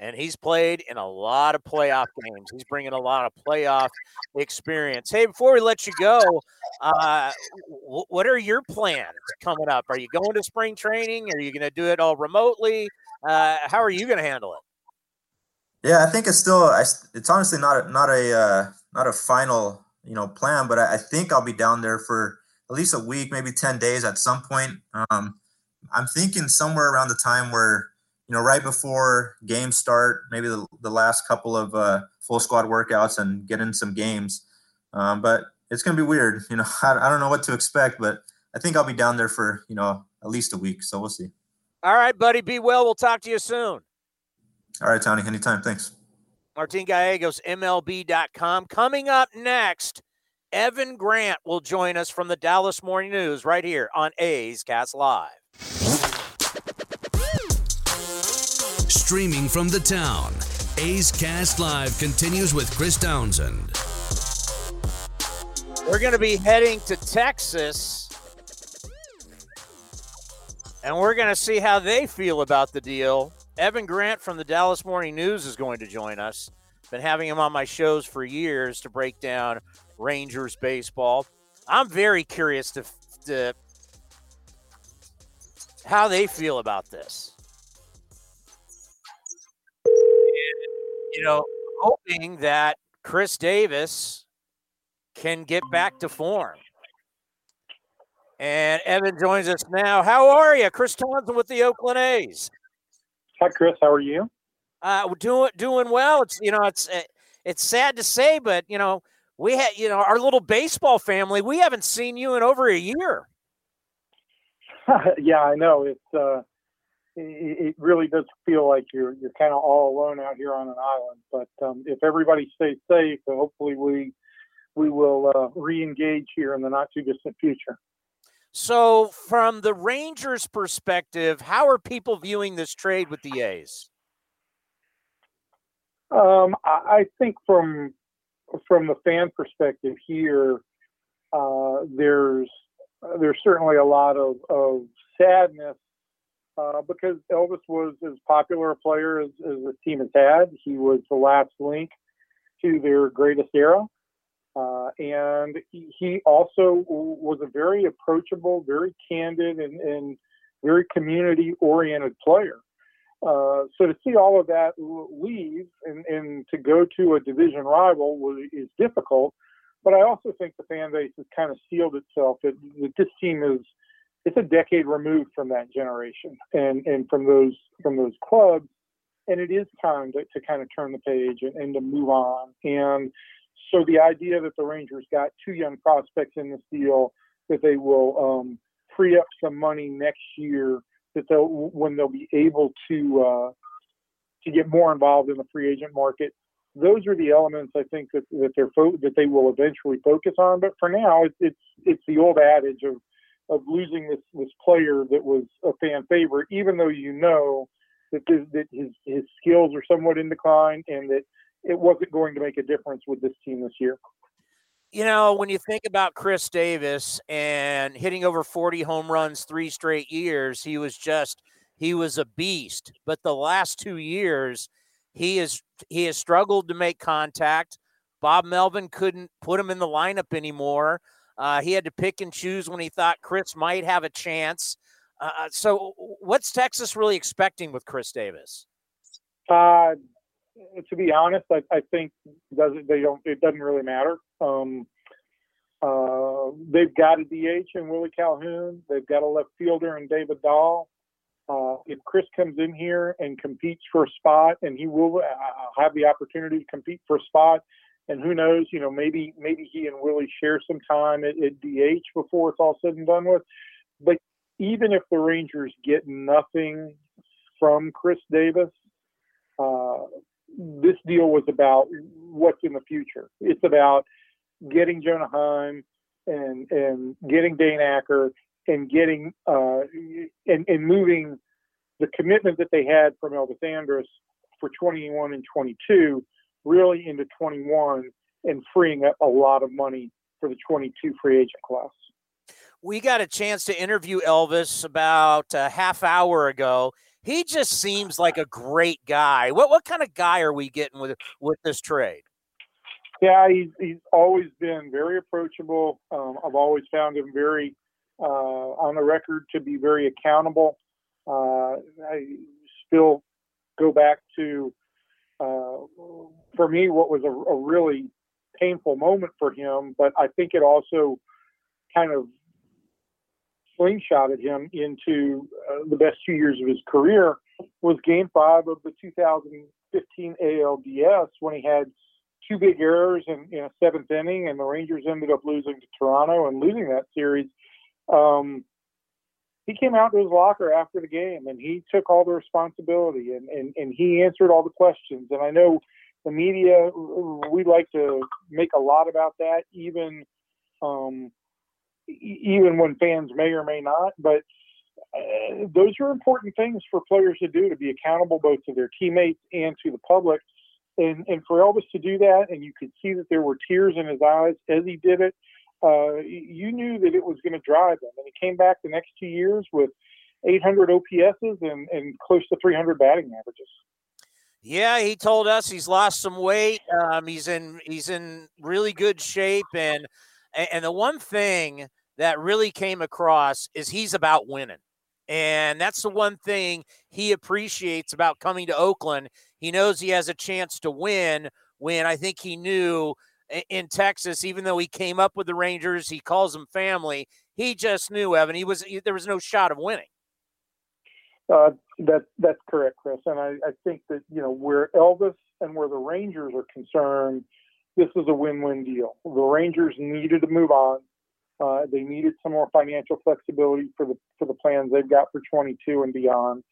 And he's played in a lot of playoff games. He's bringing a lot of playoff experience. Hey, before we let you go, uh, what are your plans coming up? Are you going to spring training? Are you going to do it all remotely? Uh, how are you going to handle it? Yeah, I think it's still. I, it's honestly not a, not a uh, not a final you know plan, but I, I, think I'll be down there for at least a week, maybe ten days at some point. Um, I'm thinking somewhere around the time where you know right before games start, maybe the, the last couple of uh, full squad workouts and get in some games. Um, but it's gonna be weird. You know, I, I don't know what to expect, but I think I'll be down there for you know at least a week. So we'll see. All right, buddy. Be well. We'll talk to you soon. All right, Tony. Anytime. Thanks. Martin Gallegos, MLB.com. Coming up next, Evan Grant will join us from the Dallas Morning News right here on A's Cast Live. Streaming from the town, A's Cast Live continues with Chris Townsend. We're going to be heading to Texas, and we're going to see how they feel about the deal Evan Grant from the Dallas Morning News is going to join us. Been having him on my shows for years to break down Rangers baseball. I'm very curious to, to how they feel about this. you know, hoping that Khris Davis can get back to form. And Evan joins us now. How are you? Chris Townsend with the Oakland A's. Hi, Chris. How are you? Uh, doing doing well. It's you know it's eh, it's sad to say, but you know we had you know our little baseball family. We haven't seen you in over a year. yeah, I know. It's uh, it, it, really does feel like you're you're kind of all alone out here on an island. But um, if everybody stays safe, hopefully we we will uh, re-engage here in the not too distant future. So, from the Rangers' perspective, how are people viewing this trade with the A's? Um, I think from from the fan perspective here, uh, there's there's certainly a lot of, of sadness uh, because Elvis was as popular a player as, as the team has had. He was the last link to their greatest era. Uh, and he also was a very approachable, very candid, and, and very community oriented player. Uh, so to see all of that leave and, and to go to a division rival was, is difficult. But I also think the fan base has kind of sealed itself that, that this team is it's a decade removed from that generation and, and from those from those clubs. And it is time to, to kind of turn the page and, and to move on. And so the idea that the Rangers got two young prospects in this deal, that they will um, free up some money next year, that they'll when they'll be able to uh, to get more involved in the free agent market. Those are the elements I think that, that they're fo- that they will eventually focus on. But for now, it's it's, it's the old adage of of losing this this player that was a fan favorite, even though you know that this, that his his skills are somewhat in decline and that it wasn't going to make a difference with this team this year. You know, when you think about Khris Davis and hitting over 40 home runs three straight years, he was just he was a beast. But the last two years, he is he has struggled to make contact. Bob Melvin couldn't put him in the lineup anymore. Uh, he had to pick and choose when he thought Khris might have a chance. Uh, uh so, what's Texas really expecting with Khris Davis? Uh, to be honest, I, I think doesn't they don't it doesn't really matter. Um, uh, they've got a DH in Willie Calhoun. They've got a left fielder in David Dahl. Uh, if Khris comes in here and competes for a spot, and he will uh, have the opportunity to compete for a spot, and who knows, you know, maybe maybe he and Willie share some time at, at DH before it's all said and done with. But even if the Rangers get nothing from Khris Davis, uh, this deal was about what's in the future. It's about getting Jonah Heim and and getting Dane Acker and getting uh, and, and moving the commitment that they had from Elvis Andrus for 21 and 22 really into 21 and freeing up a lot of money for the 22 free agent class. We got a chance to interview Elvis about a half hour ago he just seems like a great guy. What what kind of guy are we getting with with this trade? Yeah, he's he's always been very approachable. Um, I've always found him very uh, on the record to be very accountable. Uh, I still go back to uh, for me what was a, a really painful moment for him, but I think it also kind of slingshotted him into uh, the best two years of his career was game five of the 2015 ALDS when he had two big errors in, in a seventh inning, and the Rangers ended up losing to Toronto and losing that series. Um, he came out to his locker after the game and he took all the responsibility and, and, and he answered all the questions. And I know the media, we like to make a lot about that, even um, even when fans may or may not. But uh, those are important things for players to do to be accountable both to their teammates and to the public. And, and for Elvis to do that, and you could see that there were tears in his eyes as he did it, uh, you knew that it was going to drive him. And he came back the next two years with 800 OPSs and, and close to 300 batting averages. Yeah, he told us he's lost some weight. Um, he's in he's in really good shape, and and the one thing that really came across is he's about winning. And that's the one thing he appreciates about coming to Oakland. He knows he has a chance to win when I think he knew in Texas, even though he came up with the Rangers, he calls them family. He just knew, Evan, he was there was no shot of winning. Uh, that that's correct, Chris. And I, I think that you know where Elvis and where the Rangers are concerned, this is a win-win deal. The Rangers needed to move on. Uh, they needed some more financial flexibility for the for the plans they've got for 22 and beyond.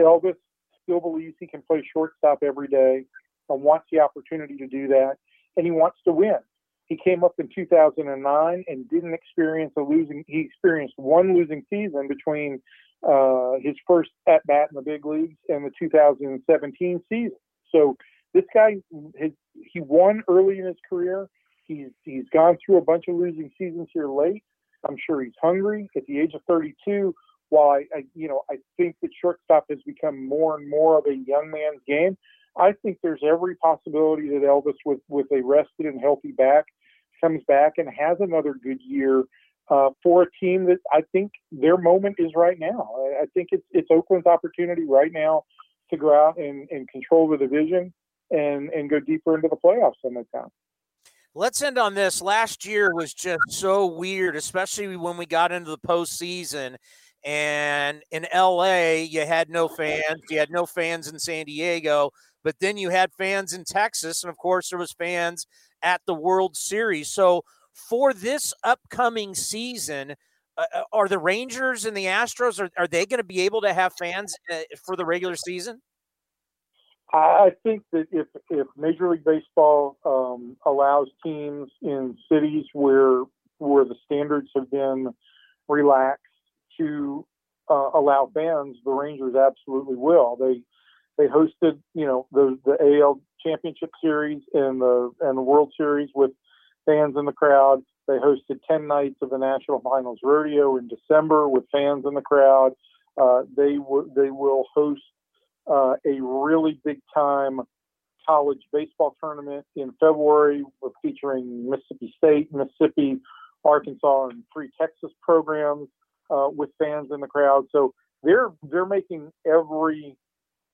Elvis still believes he can play shortstop every day and wants the opportunity to do that, and he wants to win. He came up in 2009 and didn't experience a losing. He experienced one losing season between uh, his first at bat in the big leagues and the 2017 season. So this guy, his, he won early in his career. He's he's gone through a bunch of losing seasons here late. I'm sure he's hungry. At the age of 32, while I, I you know I think that shortstop has become more and more of a young man's game. I think there's every possibility that Elvis, with with a rested and healthy back, comes back and has another good year uh, for a team that I think their moment is right now. I, I think it's it's Oakland's opportunity right now to go out and, and control the division and and go deeper into the playoffs in the town. Let's end on this. Last year was just so weird, especially when we got into the postseason. And in LA, you had no fans. You had no fans in San Diego, but then you had fans in Texas, and of course, there was fans at the World Series. So for this upcoming season, uh, uh are the Rangers and the Astros are, are they going to be able to have fans uh, for the regular season? I think that if if Major League Baseball um, allows teams in cities where where the standards have been relaxed to uh, allow fans, the Rangers absolutely will. They they hosted you know the the AL Championship Series and the and the World Series with fans in the crowd. They hosted ten nights of the National Finals Rodeo in December with fans in the crowd. Uh, they w- they will host uh, a really big time college baseball tournament in February. We're featuring Mississippi State, Mississippi, Arkansas, and three Texas programs uh, with fans in the crowd. So they're they're making every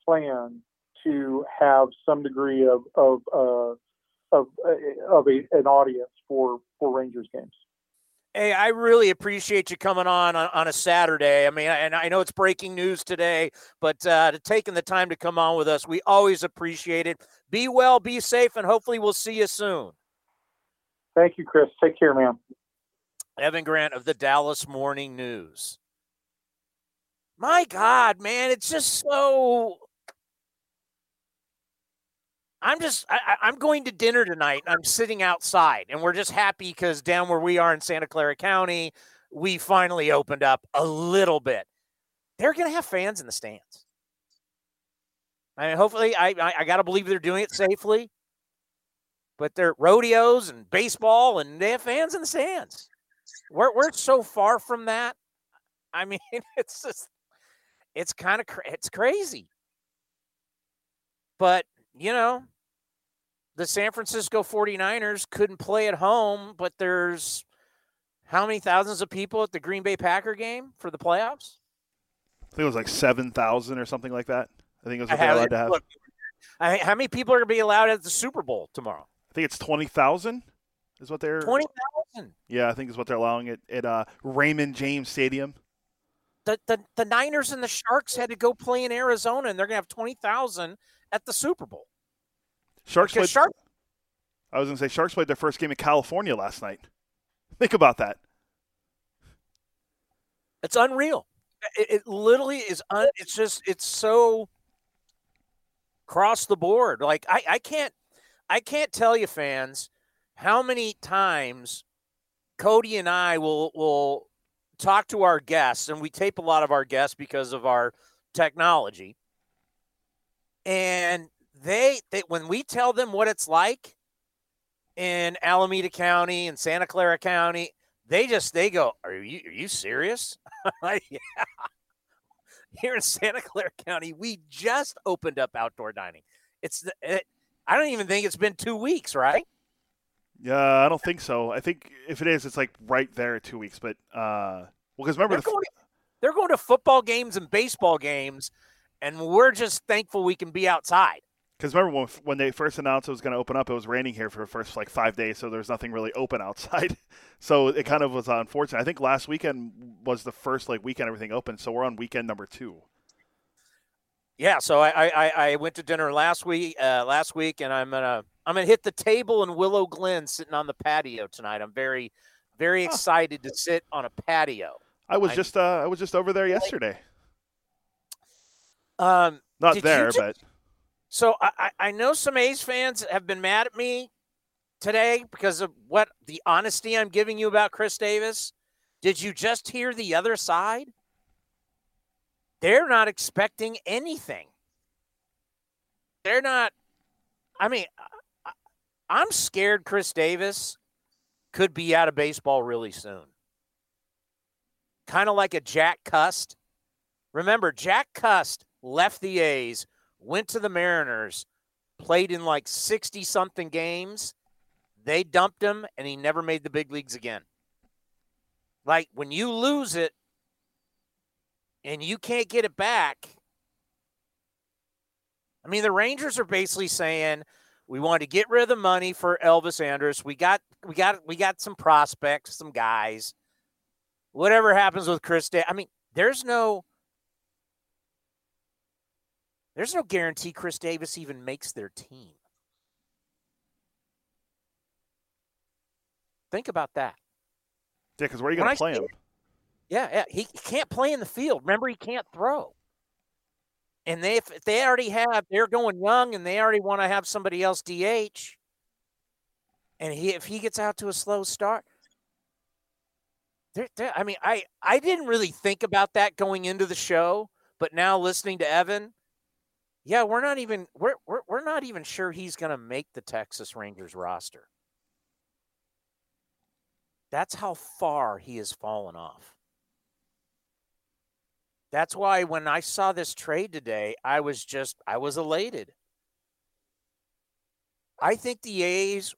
plan to have some degree of of uh, of, uh, of a, an audience for for Rangers games. Hey, I really appreciate you coming on, on on, a Saturday. I mean, and I know it's breaking news today, but uh, to taking the time to come on with us, we always appreciate it. Be well, be safe, and hopefully we'll see you soon. Thank you, Chris. Take care, man. Evan Grant of the Dallas Morning News. My God, man, it's just so I'm just I, am going to dinner tonight. I'm sitting outside, and we're just happy because down where we are in Santa Clara County, we finally opened up a little bit. They're going to have fans in the stands. I mean, hopefully, I I, I got to believe they're doing it safely. But they're rodeos and baseball, and they have fans in the stands. We're we're so far from that. I mean, it's just it's kind of it's crazy. But you know, the San Francisco 49ers couldn't play at home, but there's how many thousands of people at the Green Bay Packer game for the playoffs? I think it was like 7,000 or something like that. I think it was what they allowed to have. Look, I, how many people are going to be allowed at the Super Bowl tomorrow? I think it's 20,000 is what they're 20,000. Yeah, I think is what they're allowing it at uh, Raymond James Stadium. The, the the Niners and the Sharks had to go play in Arizona and they're going to have 20,000 at the Super Bowl. Sharks played. Shark- I was going to say Sharks played their first game in California last night. Think about that. It's unreal. It, it literally is. Un, it's just. It's so across the board. Like I, I can't. I can't tell you, fans, how many times Cody and I will will talk to our guests, and we tape a lot of our guests because of our technology. And they, they when we tell them what it's like in Alameda County and Santa Clara County, they just they go, "Are you are you serious?" yeah. Here in Santa Clara County, we just opened up outdoor dining. It's it, I don't even think it's been two weeks, right? Yeah, I don't think so. I think if it is, it's like right there at two weeks. But uh, well, because remember, they're, the, going to, they're going to football games and baseball games, and we're just thankful we can be outside. Because remember when, when they first announced it was going to open up, it was raining here for the first like five days, so there was nothing really open outside. so it kind of was unfortunate. I think last weekend was the first like weekend everything opened, so we're on weekend number two. Yeah, so I I, I went to dinner last week uh, last week, and I'm gonna I'm gonna hit the table in Willow Glen, sitting on the patio tonight. I'm very very excited to sit on a patio. I was I, just uh, I was just over there yesterday. Um, not there, but so I, I know some A's fans have been mad at me today because of what the honesty I'm giving you about Khris Davis? Did you just hear the other side? They're not expecting anything. They're not, I mean, I'm scared Khris Davis could be out of baseball really soon. Kind of like a Jack Cust. Remember, Jack Cust left the A's, went to the Mariners, played in like 60 something games. They dumped him and he never made the big leagues again. Like when you lose it and you can't get it back. I mean, the Rangers are basically saying, we want to get rid of the money for Elvis Andrus. We got we got we got some prospects, some guys. Whatever happens with Chris Day, I mean, there's no there's no guarantee Khris Davis even makes their team. Think about that. Yeah, because where are you going to play him? Yeah, yeah, he can't play in the field. Remember, he can't throw. And they, if they already have, they're going young, and they already want to have somebody else DH. And he, if he gets out to a slow start, they're, they're, I mean, I, I didn't really think about that going into the show, but now listening to Evan, yeah, we're not even we're we're, we're not even sure he's going to make the Texas Rangers roster. That's how far he has fallen off. That's why when I saw this trade today, I was just I was elated. I think the A's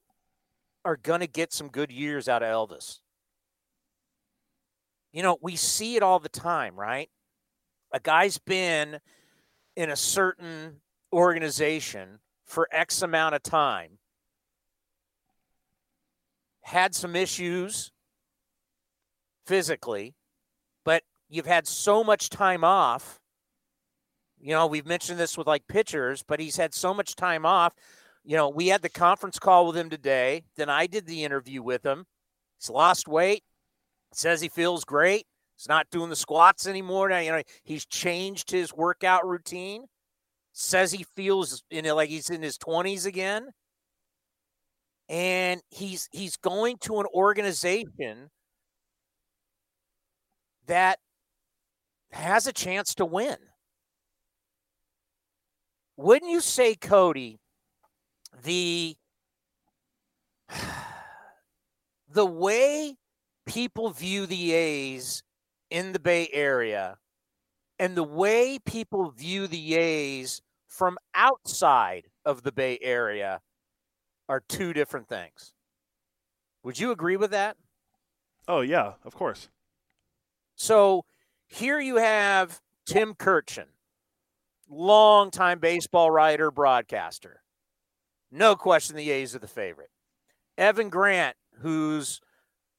are going to get some good years out of Elvis. You know, we see it all the time, right? A guy's been in a certain organization for X amount of time, had some issues physically, but you've had so much time off. You know, we've mentioned this with like pitchers, but he's had so much time off. You know, we had the conference call with him today. Then I did the interview with him. He's lost weight, says he feels great. He's not doing the squats anymore. Now, you know, he's changed his workout routine. Says he feels in it like he's in his 20s again. And he's he's going to an organization that has a chance to win. Wouldn't you say, Cody, the the way people view the A's in the Bay Area and the way people view the A's from outside of the Bay Area are two different things. Would you agree with that? Oh, yeah, of course. So here you have Tim Kurkjian, longtime baseball writer, broadcaster. No question the A's are the favorite. Evan Grant, who's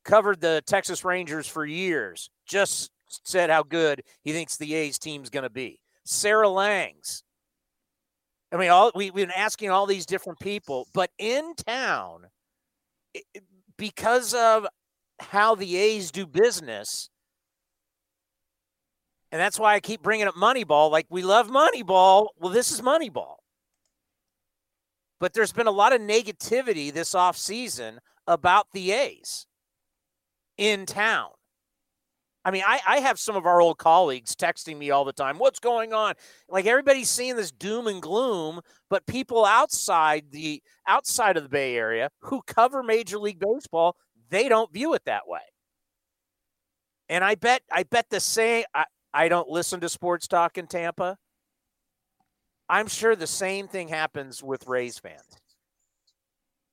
covered the Texas Rangers for years, just said how good he thinks the A's team's going to be. Sarah Langs. I mean, all we, have been asking all these different people, but in town, because of how the A's do business, and that's why I keep bringing up Moneyball. Like, we love Moneyball. Well, this is Moneyball. But there's been a lot of negativity this offseason about the A's in town. I mean, I, I have some of our old colleagues texting me all the time. What's going on? Like everybody's seeing this doom and gloom, but people outside the outside of the Bay Area who cover Major League Baseball, they don't view it that way. And I bet I bet the same. I, I don't listen to sports talk in Tampa. I'm sure the same thing happens with Rays fans.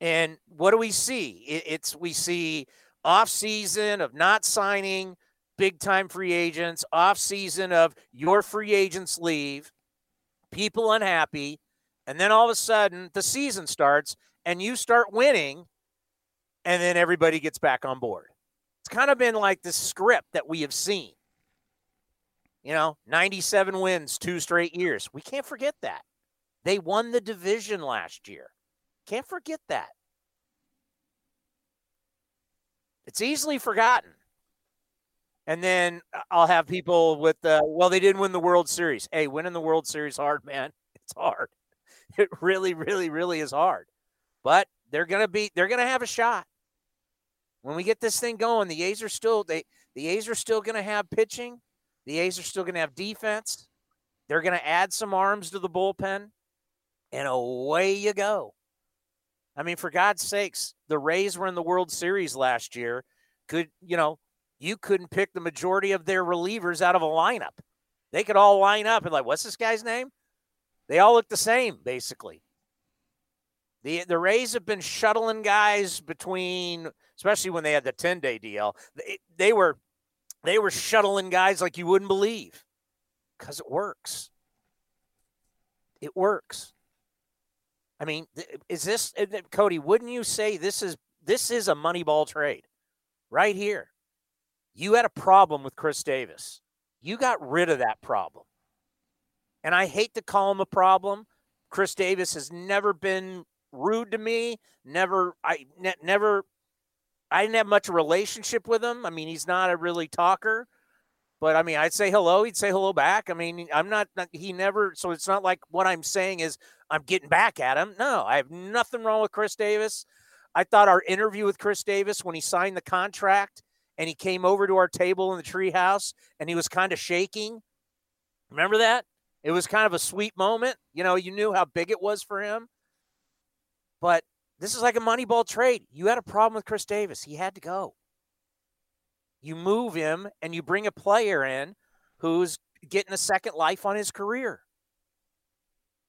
And what do we see? it's we see off season of not signing big time free agents, off season of your free agents leave, people unhappy, and then all of a sudden the season starts and you start winning, and then everybody gets back on board. It's kind of been like the script that we have seen. You know, 97 wins, two straight years. We can't forget that. They won the division last year. Can't forget that. It's easily forgotten. And then uh, I'll have people with the, well, they didn't win the World Series. Hey, winning the World Series hard, man. It's hard. It really, really, really is hard. But they're gonna be they're gonna have a shot. When we get this thing going, the A's are still they the A's are still gonna have pitching. The A's are still gonna have defense. They're gonna add some arms to the bullpen, and away you go. I mean, for God's sakes, the Rays were in the World Series last year. Could you know you couldn't pick the majority of their relievers out of a lineup. They could all line up and like, what's this guy's name? They all look the same, basically. The the Rays have been shuttling guys between, especially when they had the 10 day deal. They, they were they were shuttling guys like you wouldn't believe. Because it works. It works. I mean, is this uh, Cody? Wouldn't you say this is this is a Moneyball trade right here? You had a problem with Khris Davis. You got rid of that problem. And I hate to call him a problem. Khris Davis has never been rude to me. Never, I ne- never, I didn't have much relationship with him. I mean, he's not a really talker, but I mean, I'd say hello. He'd say hello back. I mean, I'm not, not, he never, so it's not like what I'm saying is I'm getting back at him. No, I have nothing wrong with Khris Davis. I thought our interview with Khris Davis when he signed the contract and he came over to our table in the treehouse and he was kind of shaking. Remember that? It was kind of a sweet moment. You know, you knew how big it was for him. But this is like a Moneyball trade. You had a problem with Khris Davis. He had to go. You move him and you bring a player in who's getting a second life on his career.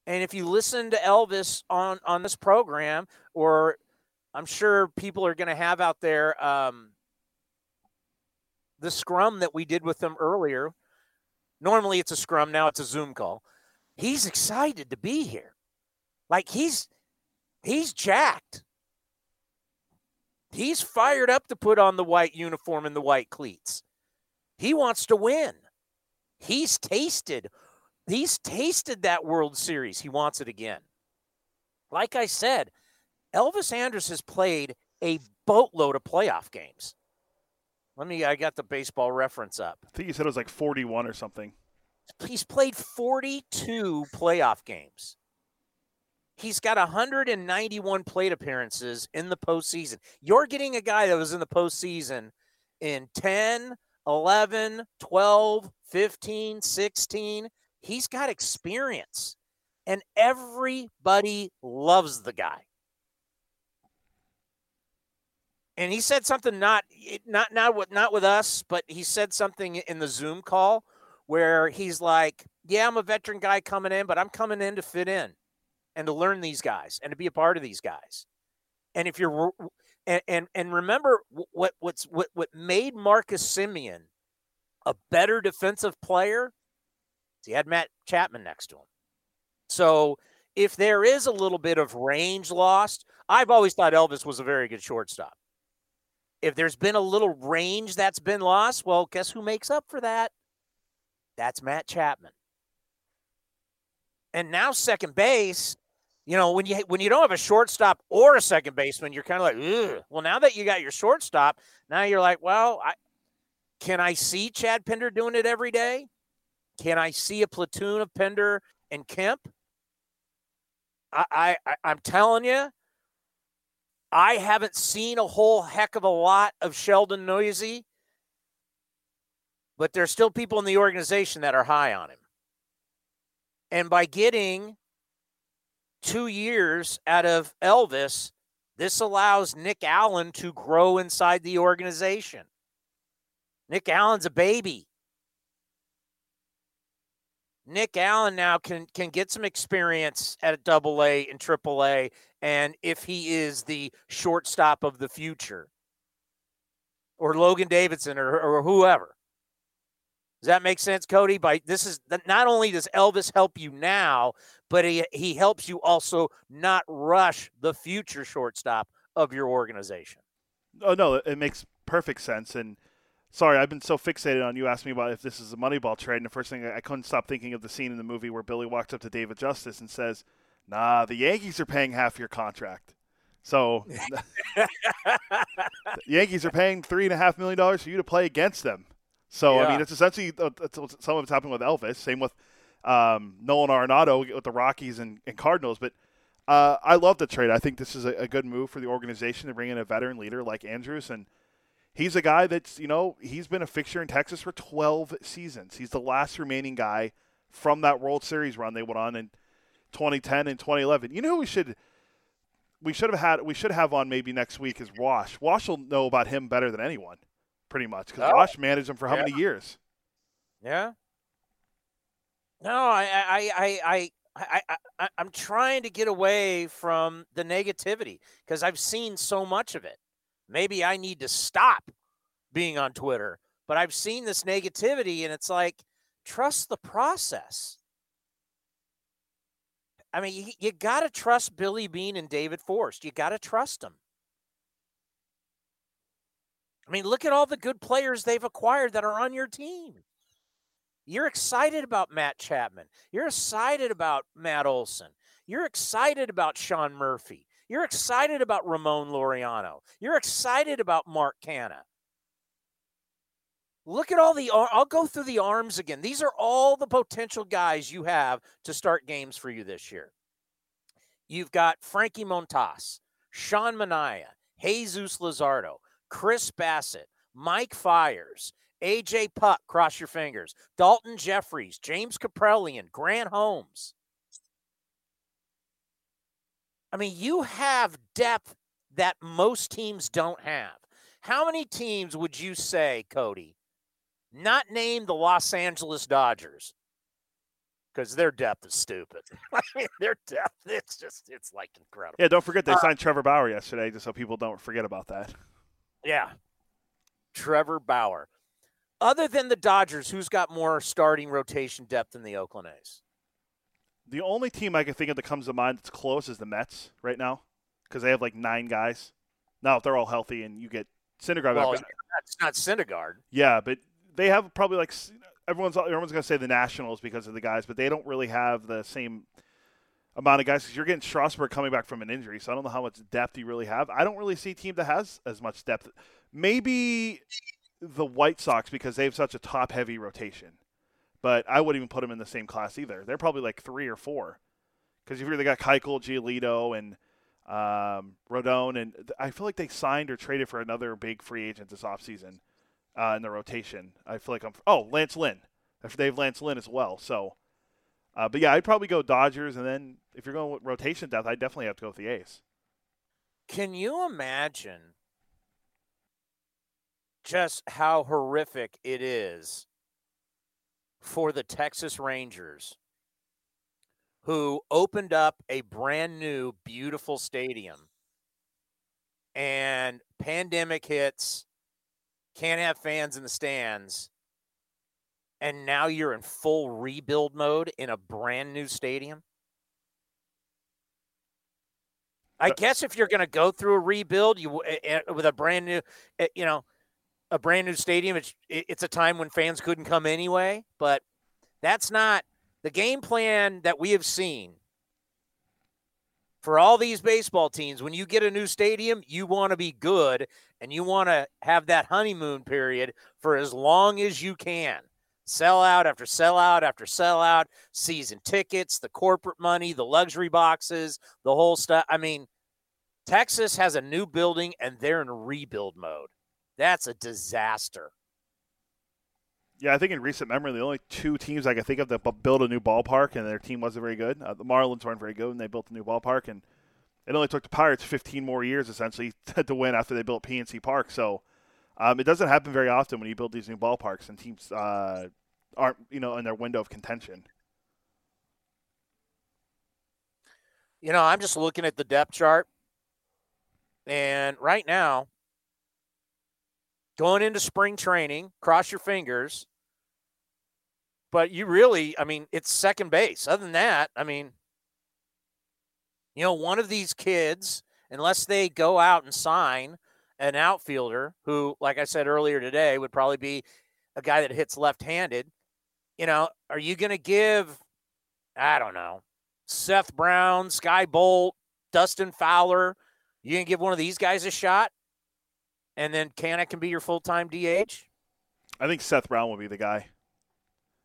And if you listen to Elvis on on this program, or I'm sure people are going to have out there um, the scrum that we did with him earlier. Normally it's a scrum, now it's a Zoom call. He's excited to be here. Like he's he's jacked. He's fired up to put on the white uniform and the white cleats. He wants to win. He's tasted he's tasted that World Series. He wants it again. Like I said, Elvis Andrus has played a boatload of playoff games. Let me, I got the baseball reference up. I think you said it was like 41 or something. He's played 42 playoff games. He's got 191 plate appearances in the postseason. You're getting a guy that was in the postseason in 10, 11, 12, 15, 16. He's got experience, and everybody loves the guy and he said something not not not with not with us, but he said something in the Zoom call where he's like, "Yeah, I'm a veteran guy coming in, but I'm coming in to fit in and to learn these guys and to be a part of these guys." And if you're and and, and remember what what's what what made Marcus Semien a better defensive player, he had Matt Chapman next to him. So if there is a little bit of range lost, I've always thought Elvis was a very good shortstop if there's been a little range that's been lost, well, guess who makes up for that? That's Matt Chapman. And now second base, you know, when you when you don't have a shortstop or a second baseman, you're kind of like, Ugh. well, now that you got your shortstop, now you're like, well, I, can I see Chad Pinder doing it every day? Can I see a platoon of Pinder and Kemp? I, I I'm telling you, I haven't seen a whole heck of a lot of Sheldon Neuse, but there's still people in the organization that are high on him. And by getting two years out of Elvis, this allows Nick Allen to grow inside the organization. Nick Allen's a baby. Nick Allen now can can get some experience at double A and triple A, and if he is the shortstop of the future, or Logan Davidson or, or whoever. Does that make sense, Cody? By this is not only does Elvis help you now, but he he helps you also not rush the future shortstop of your organization. Oh no, it makes perfect sense and sorry, I've been so fixated on you asking me about if this is a Moneyball trade, and the first thing I couldn't stop thinking of the scene in the movie where Billy walks up to David Justice and says, "Nah, the Yankees are paying half your contract." So the Yankees are paying three and a half million dollars for you to play against them. So yeah. I mean, it's essentially uh, some of it's happening with Elvis. Same with um, Nolan Arenado with the Rockies and, and Cardinals. But Uh, I love the trade. I think this is a, a, good move for the organization to bring in a veteran leader like Andrus, and he's a guy that's you know he's been a fixture in Texas for 12 seasons. He's the last remaining guy from that World Series run they went on in 2010 and 2011. You know who we should we should have had we should have on maybe next week is Wash. Wash will know about him better than anyone, pretty much, because oh. Wash managed him for how yeah. many years? Yeah. No, I, I, I, I, I, I, I'm trying to get away from the negativity because I've seen so much of it. Maybe I need to stop being on Twitter, but I've seen this negativity and it's like, trust the process. I mean, you, you got to trust Billy Beane and David Forst. You got to trust them. I mean, look at all the good players they've acquired that are on your team. You're excited about Matt Chapman. You're excited about Matt Olson. You're excited about Sean Murphy. You're excited about Ramon Laureano. You're excited about Mark Canha. Look at all the, I'll go through the arms again. These are all the potential guys you have to start games for you this year. You've got Frankie Montas, Sean Manaea, Jesus Luzardo, Chris Bassitt, Mike Fiers, AJ Puk, cross your fingers. Daulton Jefferies, James Kaprielian, Grant Holmes. I mean, you have depth that most teams don't have. How many teams would you say, Cody, not name the Los Angeles Dodgers? Because their depth is stupid. I mean, their depth, it's just, it's like incredible. Yeah, don't forget they uh, signed Trevor Bauer yesterday, just so people don't forget about that. Yeah. Trevor Bauer. Other than the Dodgers, who's got more starting rotation depth than the Oakland A's? The only team I can think of that comes to mind that's close is the Mets right now because they have like nine guys. Now, if they're all healthy and you get Syndergaard well, back. That's not Syndergaard. Yeah, but they have probably like everyone's everyone's going to say the Nationals because of the guys, but they don't really have the same amount of guys because you're getting Strasburg coming back from an injury, so I don't know how much depth you really have. I don't really see a team that has as much depth. Maybe the White Sox because they have such a top heavy rotation. But I wouldn't even put them in the same class either. They're probably like three or four. Because you've really got Keuchel, Giolito, and um, Rodon, and I feel like they signed or traded for another big free agent this offseason uh, in the rotation. I feel like I'm. Oh, Lance Lynn. They have Lance Lynn as well. So, uh, but yeah, I'd probably go Dodgers, and then if you're going with rotation depth, I'd definitely have to go with the A's. Can you imagine just how horrific it is for the Texas Rangers, who opened up a brand new, beautiful stadium, and pandemic hits, can't have fans in the stands, and now you're in full rebuild mode in a brand new stadium? I guess if you're going to go through a rebuild, you eh, eh, with a brand new, eh, you know, a brand new stadium. It's it's a time when fans couldn't come anyway, but that's not the game plan that we have seen for all these baseball teams. When you get a new stadium, you want to be good and you want to have that honeymoon period for as long as you can. Sell out after sell out after sell out, season tickets, the corporate money, the luxury boxes, the whole stuff. I mean, Texas has a new building and they're in rebuild mode. That's a disaster. Yeah, I think in recent memory, the only two teams I can think of that built a new ballpark and their team wasn't very good. Uh, the Marlins weren't very good, and they built a new ballpark, and it only took the Pirates 15 more years essentially to win after they built PNC Park. So um, it doesn't happen very often when you build these new ballparks and teams uh, aren't, you know, in their window of contention. You know, I'm just looking at the depth chart, and right now, going into spring training, cross your fingers. But you really, I mean, it's second base. Other than that, I mean, you know, one of these kids, unless they go out and sign an outfielder who, like I said earlier today, would probably be a guy that hits left handed, you know, are you going to give, I don't know, Seth Brown, Skye Bolt, Dustin Fowler, you going to give one of these guys a shot? And then Canha can be your full time DH? I think Seth Brown will be the guy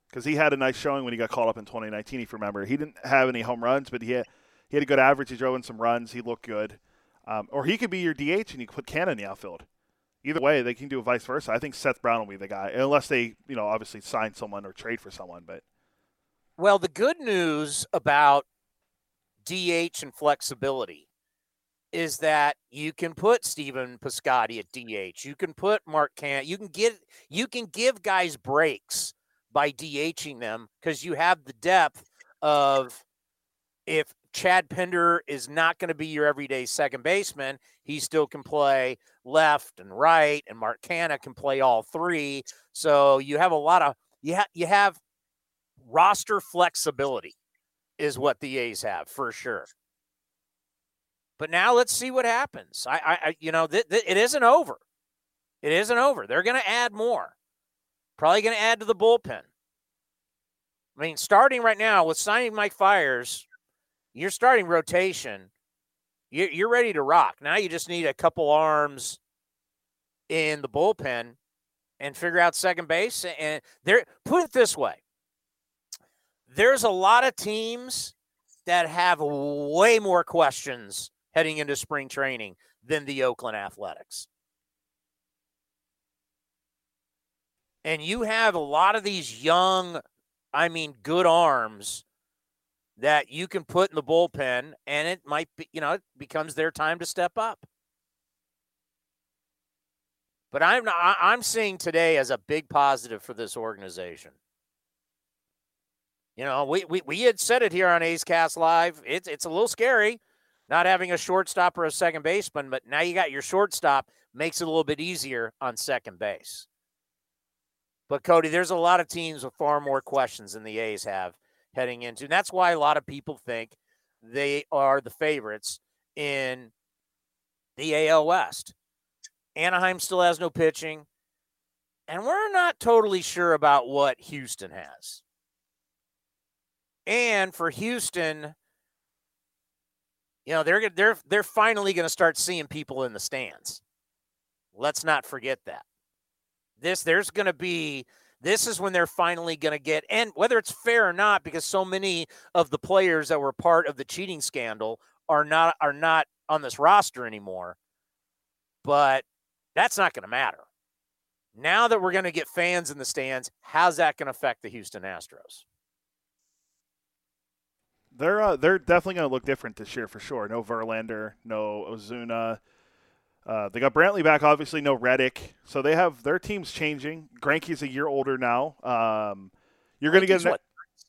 because he had a nice showing when he got called up in 2019. If you remember, he didn't have any home runs, but he had, he had a good average. He drove in some runs. He looked good. Um, or he could be your DH and you put Canha in the outfield. Either way, they can do vice versa. I think Seth Brown will be the guy, unless they, you know, obviously sign someone or trade for someone. But well, the good news about DH and flexibility is that you can put Stephen Piscotty at DH. You can put Mark Canha. You can get you can give guys breaks by DHing them because you have the depth of if Chad Pinder is not going to be your everyday second baseman, he still can play left and right, and Mark Canha can play all three. So you have a lot of you have you have roster flexibility is what the A's have for sure. But now let's see what happens. I, I, you know, th- th- it isn't over. It isn't over. They're going to add more. Probably going to add to the bullpen. I mean, starting right now with signing Mike Fiers, you're starting rotation. You're, you're ready to rock. Now you just need a couple arms in the bullpen and figure out second base. And there, put it this way: there's a lot of teams that have way more questions heading into spring training than the Oakland Athletics. And you have a lot of these young, I mean, good arms that you can put in the bullpen, and it might be, you know, it becomes their time to step up. But I'm I'm seeing today as a big positive for this organization. You know, we, we, we had said it here on A's Cast Live. It's it's a little scary not having a shortstop or a second baseman, but now you got your shortstop makes it a little bit easier on second base. But Cody, there's a lot of teams with far more questions than the A's have heading into. And that's why a lot of people think they are the favorites in the AL West. Anaheim still has no pitching. And we're not totally sure about what Houston has. And for Houston, you know, they're they're they're finally going to start seeing people in the stands. Let's not forget that. This there's going to be this is when they're finally going to get and whether it's fair or not because so many of the players that were part of the cheating scandal are not are not on this roster anymore. But that's not going to matter. Now that we're going to get fans in the stands, how's that going to affect the Houston Astros? They're uh, they're definitely going to look different this year for sure. No Verlander, no Ozuna. Uh, they got Brantley back, obviously. No Reddick, so they have their team's changing. Greinke's a year older now. Um, you're going to get an, what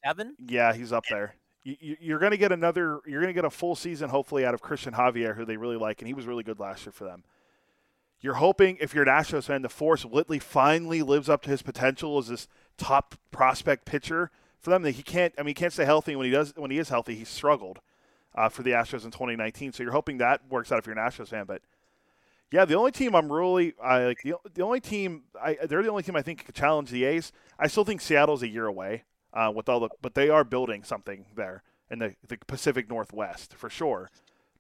seven? Yeah, he's up there. You, you're going to get another. You're going to get a full season, hopefully, out of Cristian Javier, who they really like, and he was really good last year for them. You're hoping, if you're an Astros fan, the Forrest Whitley finally lives up to his potential as this top prospect pitcher for them he can't. I mean, he can't stay healthy when he does. When he is healthy, he struggled uh, for the Astros in 2019. So you're hoping that works out if you're an Astros fan. But yeah, the only team I'm really I like the, the only team I they're the only team I think could challenge the A's. I still think Seattle's a year away uh, with all the, but they are building something there in the, the Pacific Northwest for sure.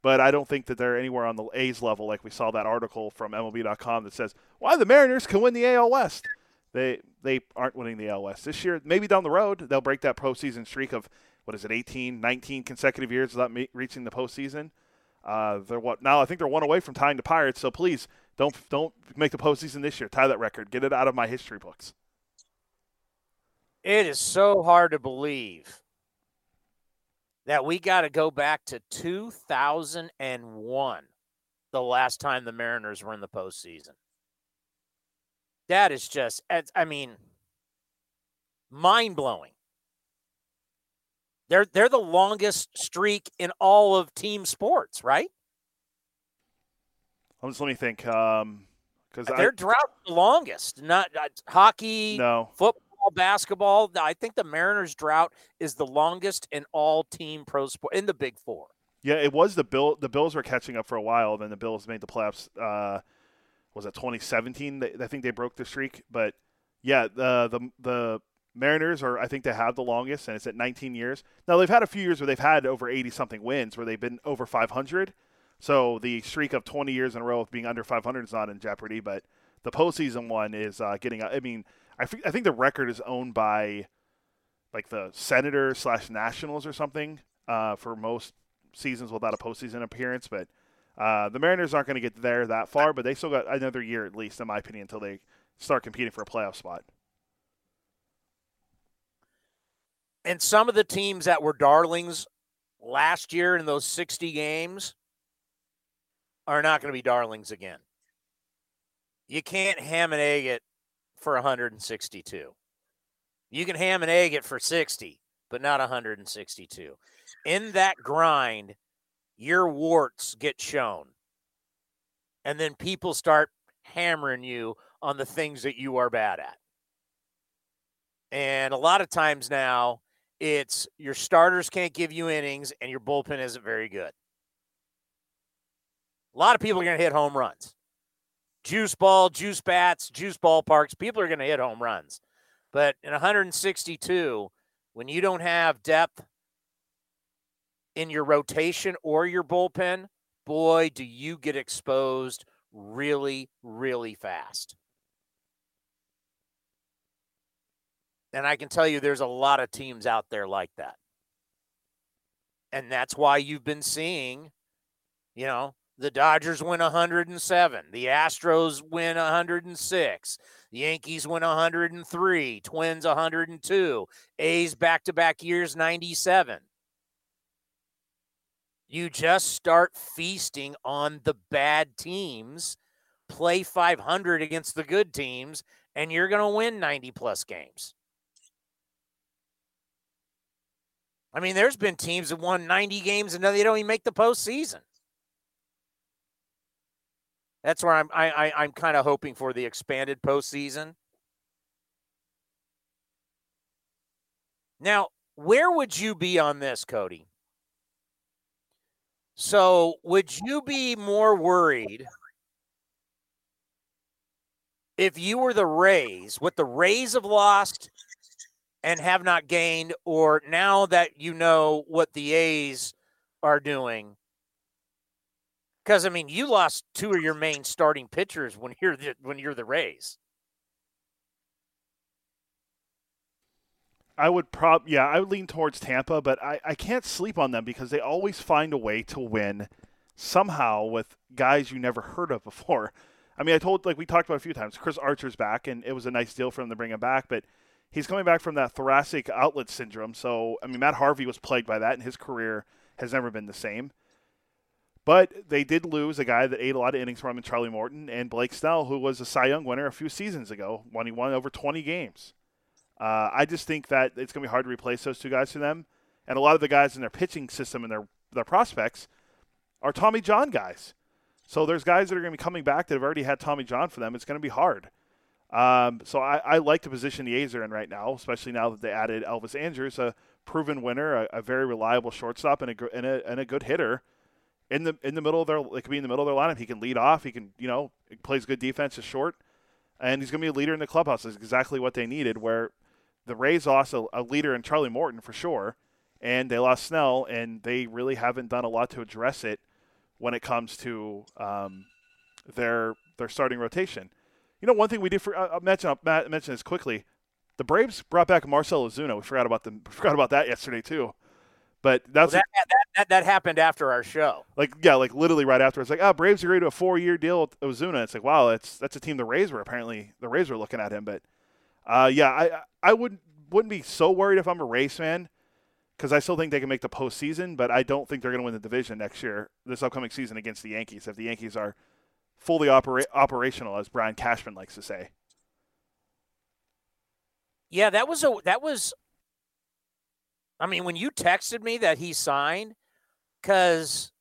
But I don't think that they're anywhere on the A's level, like we saw that article from MLB.com that says why the Mariners can win the AL West. They they aren't winning the AL West this year. Maybe down the road they'll break that postseason streak of what is it, 18, 19 consecutive years without reaching the postseason. Uh, they're what now? I think they're one away from tying the Pirates. So please don't don't make the postseason this year. Tie that record. Get it out of my history books. It is so hard to believe that we got to go back to 2001, the last time the Mariners were in the postseason. That is just, I mean, mind blowing. They're they're the longest streak in all of team sports, right? Let me think. Um, because their drought the longest. Not uh, hockey, no football, basketball. I think the Mariners' drought is the longest in all team pro sport in the Big Four. Yeah, it was the bill. The Bills were catching up for a while. Then the Bills made the playoffs. Uh, was it 2017? I think they broke the streak. But yeah, the the the Mariners are I think they have the longest, and it's at 19 years. Now they've had a few years where they've had over 80 something wins, where they've been over 500. So the streak of 20 years in a row of being under 500 is not in jeopardy. But the postseason one is uh, getting. I mean, I, I think the record is owned by like the Senators slash Nationals or something uh, for most seasons without a postseason appearance, but uh, the Mariners aren't going to get there that far. But they still got another year at least, in my opinion, until they start competing for a playoff spot. And some of the teams that were darlings last year in those 60 games are not going to be darlings again. You can't ham and egg it for 162. You can ham and egg it for 60, but not 162. In that grind, your warts get shown. And then people start hammering you on the things that you are bad at. And a lot of times now, it's your starters can't give you innings and your bullpen isn't very good. A lot of people are going to hit home runs. Juice ball, juice bats, juice ballparks, people are going to hit home runs. But in 162, when you don't have depth in your rotation or your bullpen, boy, do you get exposed really, really fast. And I can tell you there's a lot of teams out there like that. And that's why you've been seeing, you know, the Dodgers win 107, the Astros win 106, the Yankees win 103, Twins 102, A's back to back years 97. You just start feasting on the bad teams, play 500 against the good teams, and you're going to win 90 plus games. I mean, there's been teams that won 90 games and they don't even make the postseason. That's where I'm I, I I'm kind of hoping for the expanded postseason. Now, where would you be on this, Cody? So, would you be more worried if you were the Rays, what the Rays have lost and have not gained, or now that you know what the A's are doing? Because I mean, you lost two of your main starting pitchers when you're the, when you're the Rays. I would prob yeah, I would lean towards Tampa, but I, I can't sleep on them because they always find a way to win somehow with guys you never heard of before. I mean, I told like we talked about a few times. Chris Archer's back, and it was a nice deal for him to bring him back, but he's coming back from that thoracic outlet syndrome. So I mean, Matt Harvey was plagued by that, and his career has never been the same. But they did lose a guy that ate a lot of innings from him, Charlie Morton, and Blake Snell, who was a Cy Young winner a few seasons ago when he won over 20 games. Uh, I just think that it's going to be hard to replace those two guys for them. And a lot of the guys in their pitching system and their, their prospects are Tommy John guys. So there's guys that are going to be coming back that have already had Tommy John for them. It's going to be hard. Um, so I, I, like the position the A's are in right now, especially now that they added Elvis Andrus, a proven winner, a, a very reliable shortstop, and a, and a, and a good hitter in the in the middle of their it could be in the middle of their lineup. He can lead off. He can you know plays good defense, is short, and he's going to be a leader in the clubhouse. Is exactly what they needed. Where the Rays lost a, a, leader in Charlie Morton for sure, and they lost Snell, and they really haven't done a lot to address it when it comes to um, their their starting rotation. You know, one thing we did for, uh, mention I'll mention this quickly. The Braves brought back Marcell Ozuna. We forgot about them. Forgot about that yesterday too. But that's well, that, that, that, that, happened after our show. Like yeah, like literally right after. It's like, oh, Braves agreed to a four year deal with Ozuna. It's like, wow, that's that's a team the Rays were apparently the Rays were looking at him. But uh, yeah, I I wouldn't wouldn't be so worried if I'm a Rays fan because I still think they can make the postseason. But I don't think they're going to win the division next year, this upcoming season against the Yankees. If the Yankees are fully opera- operational, as Brian Cashman likes to say. Yeah, that was a that was I mean, when you texted me that he signed, because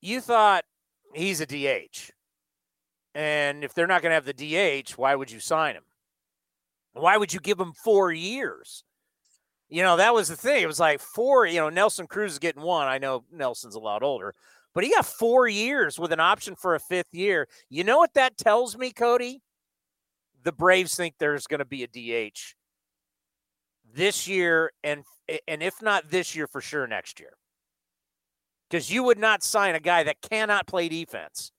you thought he's a DH. And if they're not going to have the DH, why would you sign him? Why would you give him four years? You know, that was the thing. It was like four, you know, Nelson Cruz is getting one. I know Nelson's a lot older, but he got four years with an option for a fifth year. You know what that tells me, Cody? The Braves think there's going to be a DH this year and and if not this year for sure next year. Cuz you would not sign a guy that cannot play defense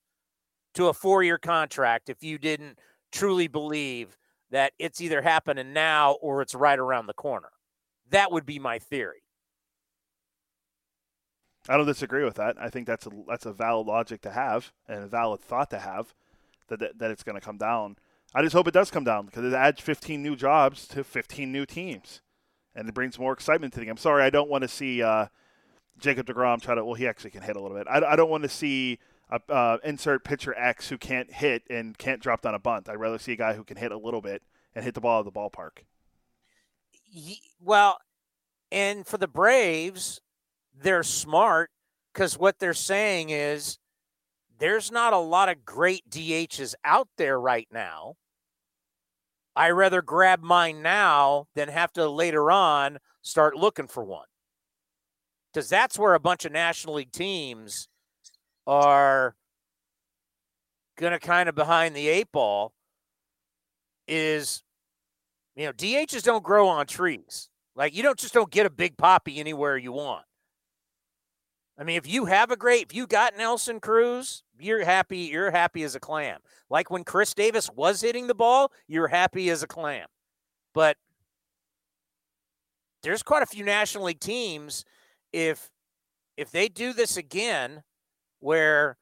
to a 4-year contract if you didn't truly believe that it's either happening now or it's right around the corner. That would be my theory. I don't disagree with that. I think that's a that's a valid logic to have and a valid thought to have that that, that it's going to come down. I just hope it does come down because it adds 15 new jobs to 15 new teams, and it brings more excitement to the game. I'm sorry, I don't want to see uh, Jacob Degrom try to. Well, he actually can hit a little bit. I, I don't want to see uh, insert pitcher X who can't hit and can't drop down a bunt. I'd rather see a guy who can hit a little bit and hit the ball of the ballpark. Well, and for the Braves, they're smart because what they're saying is there's not a lot of great DHs out there right now. I rather grab mine now than have to later on start looking for one. Because that's where a bunch of National League teams are going to kind of behind the eight ball is, you know, DHs don't grow on trees. Like you don't just don't get a Big Papi anywhere you want. I mean, if you have a great, if you got Nelson Cruz, you're happy. You're happy as a clam. Like when Khris Davis was hitting the ball, you're happy as a clam. But there's quite a few National League teams. If if they do this again, where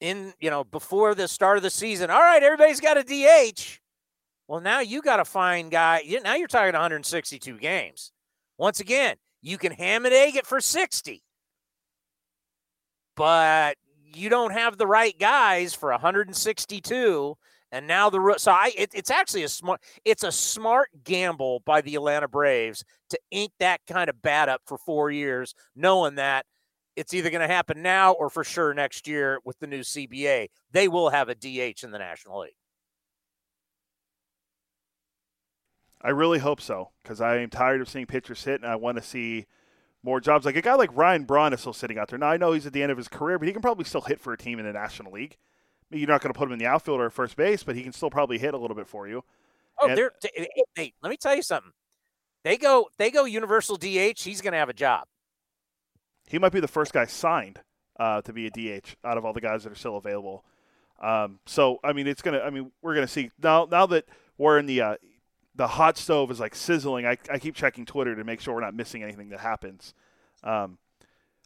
in you know before the start of the season, all right, everybody's got a DH. Well, now you got to find guy. Now you're talking 162 games. Once again, you can ham and egg it for 60 but you don't have the right guys for 162 and now the so I it, it's actually a smart it's a smart gamble by the Atlanta Braves to ink that kind of bat up for 4 years knowing that it's either going to happen now or for sure next year with the new CBA. They will have a DH in the National League. I really hope so because I am tired of seeing pitchers hit and I want to see more jobs. Like a guy like Ryan Braun is still sitting out there. Now I know he's at the end of his career, but he can probably still hit for a team in the National League. I mean, you're not going to put him in the outfield or first base, but he can still probably hit a little bit for you. Oh, and, they're hey, let me tell you something. They go they go universal DH. He's going to have a job. He might be the first guy signed uh, to be a DH out of all the guys that are still available. Um, so I mean, it's gonna. I mean, we're gonna see now. Now that we're in the uh, the hot stove is like sizzling. I, I keep checking Twitter to make sure we're not missing anything that happens. Um,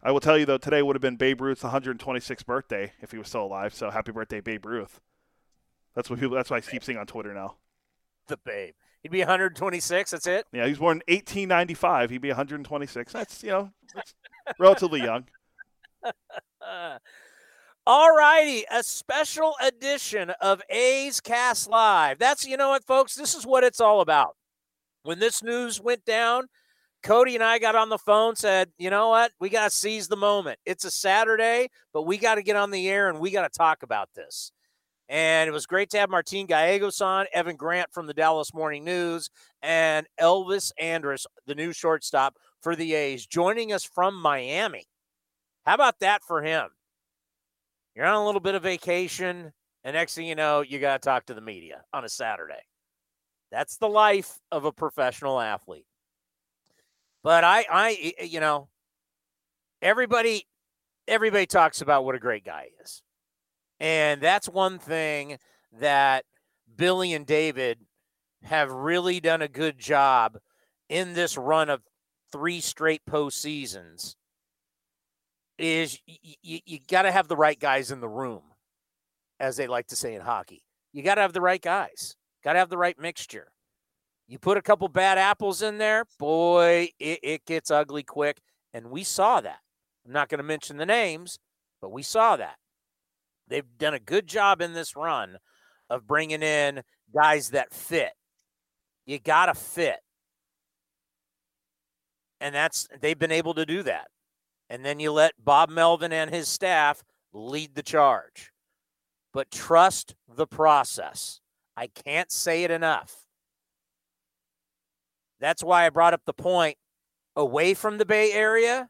I will tell you though, today would have been Babe Ruth's 126th birthday if he was still alive. So happy birthday, Babe Ruth. That's what people. That's why I keep seeing on Twitter now. The Babe. He'd be 126. That's it. Yeah, he was born in 1895. He'd be 126. That's you know, that's relatively young. All righty, a special edition of A's Cast Live. That's, you know what, folks, this is what it's all about. When this news went down, Cody and I got on the phone, said, you know what, we got to seize the moment. It's a Saturday, but we got to get on the air and we got to talk about this. And it was great to have Martin Gallegos on, Evan Grant from the Dallas Morning News, and Elvis Andrus, the new shortstop for the A's, joining us from Miami. How about that for him? You're on a little bit of vacation, and next thing you know, you got to talk to the media on a Saturday. That's the life of a professional athlete. But I, I, you know, everybody, everybody talks about what a great guy is, and that's one thing that Billy and David have really done a good job in this run of three straight postseasons is you, you got to have the right guys in the room, as they like to say in hockey. You got to have the right guys, got to have the right mixture. You put a couple bad apples in there, boy, it, it gets ugly quick. And we saw that. I'm not going to mention the names, but we saw that. They've done a good job in this run of bringing in guys that fit. You got to fit. And that's, they've been able to do that and then you let Bob Melvin and his staff lead the charge. But trust the process. I can't say it enough. That's why I brought up the point away from the Bay Area.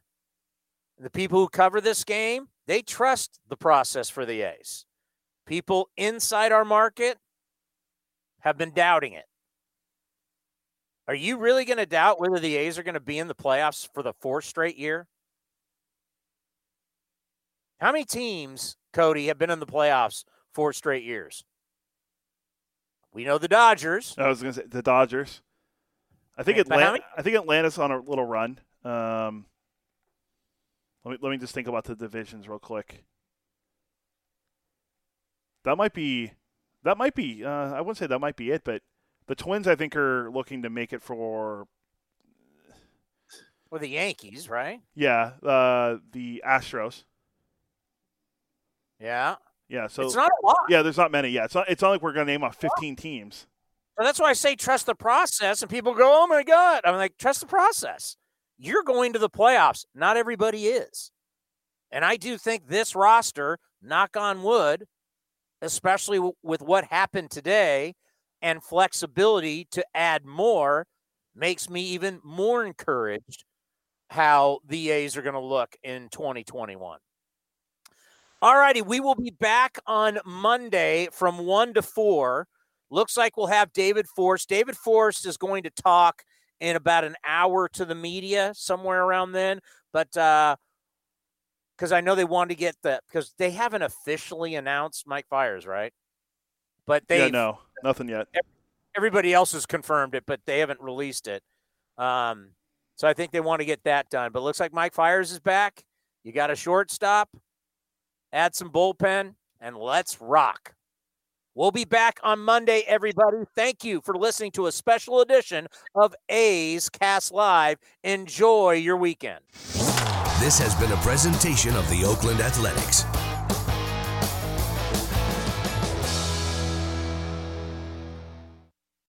The people who cover this game, they trust the process for the A's. People inside our market have been doubting it. Are you really going to doubt whether the A's are going to be in the playoffs for the fourth straight year? How many teams, Cody, have been in the playoffs four straight years? We know the Dodgers. I was going to say the Dodgers. I think Atlanta. I think Atlanta's on a little run. Um, Let me let me just think about the divisions real quick. That might be, that might be. Uh, I wouldn't say that might be it, but the Twins I think are looking to make it for. Well, the Yankees, right? Yeah, uh, the Astros. Yeah. Yeah, so it's not a lot. Yeah, there's not many. Yeah, it's not. It's not like we're going to name off 15 teams. So that's why I say trust the process, and people go, "Oh my god!" I'm like, trust the process. You're going to the playoffs. Not everybody is, and I do think this roster, knock on wood, especially w- with what happened today, and flexibility to add more, makes me even more encouraged how the A's are going to look in 2021. All righty, we will be back on Monday from 1 to 4. Looks like we'll have David Forst. David Forst is going to talk in about an hour to the media, somewhere around then. But uh because I know they wanted to get the because they haven't officially announced Mike Fiers, right? But they Yeah, no, nothing yet. everybody else has confirmed it, but they haven't released it. Um, so I think they want to get that done. But looks like Mike Fiers is back. You got a shortstop, add some bullpen, and let's rock. We'll be back on Monday, everybody. Thank you for listening to a special edition of A's Cast Live. Enjoy your weekend. This has been a presentation of the Oakland Athletics.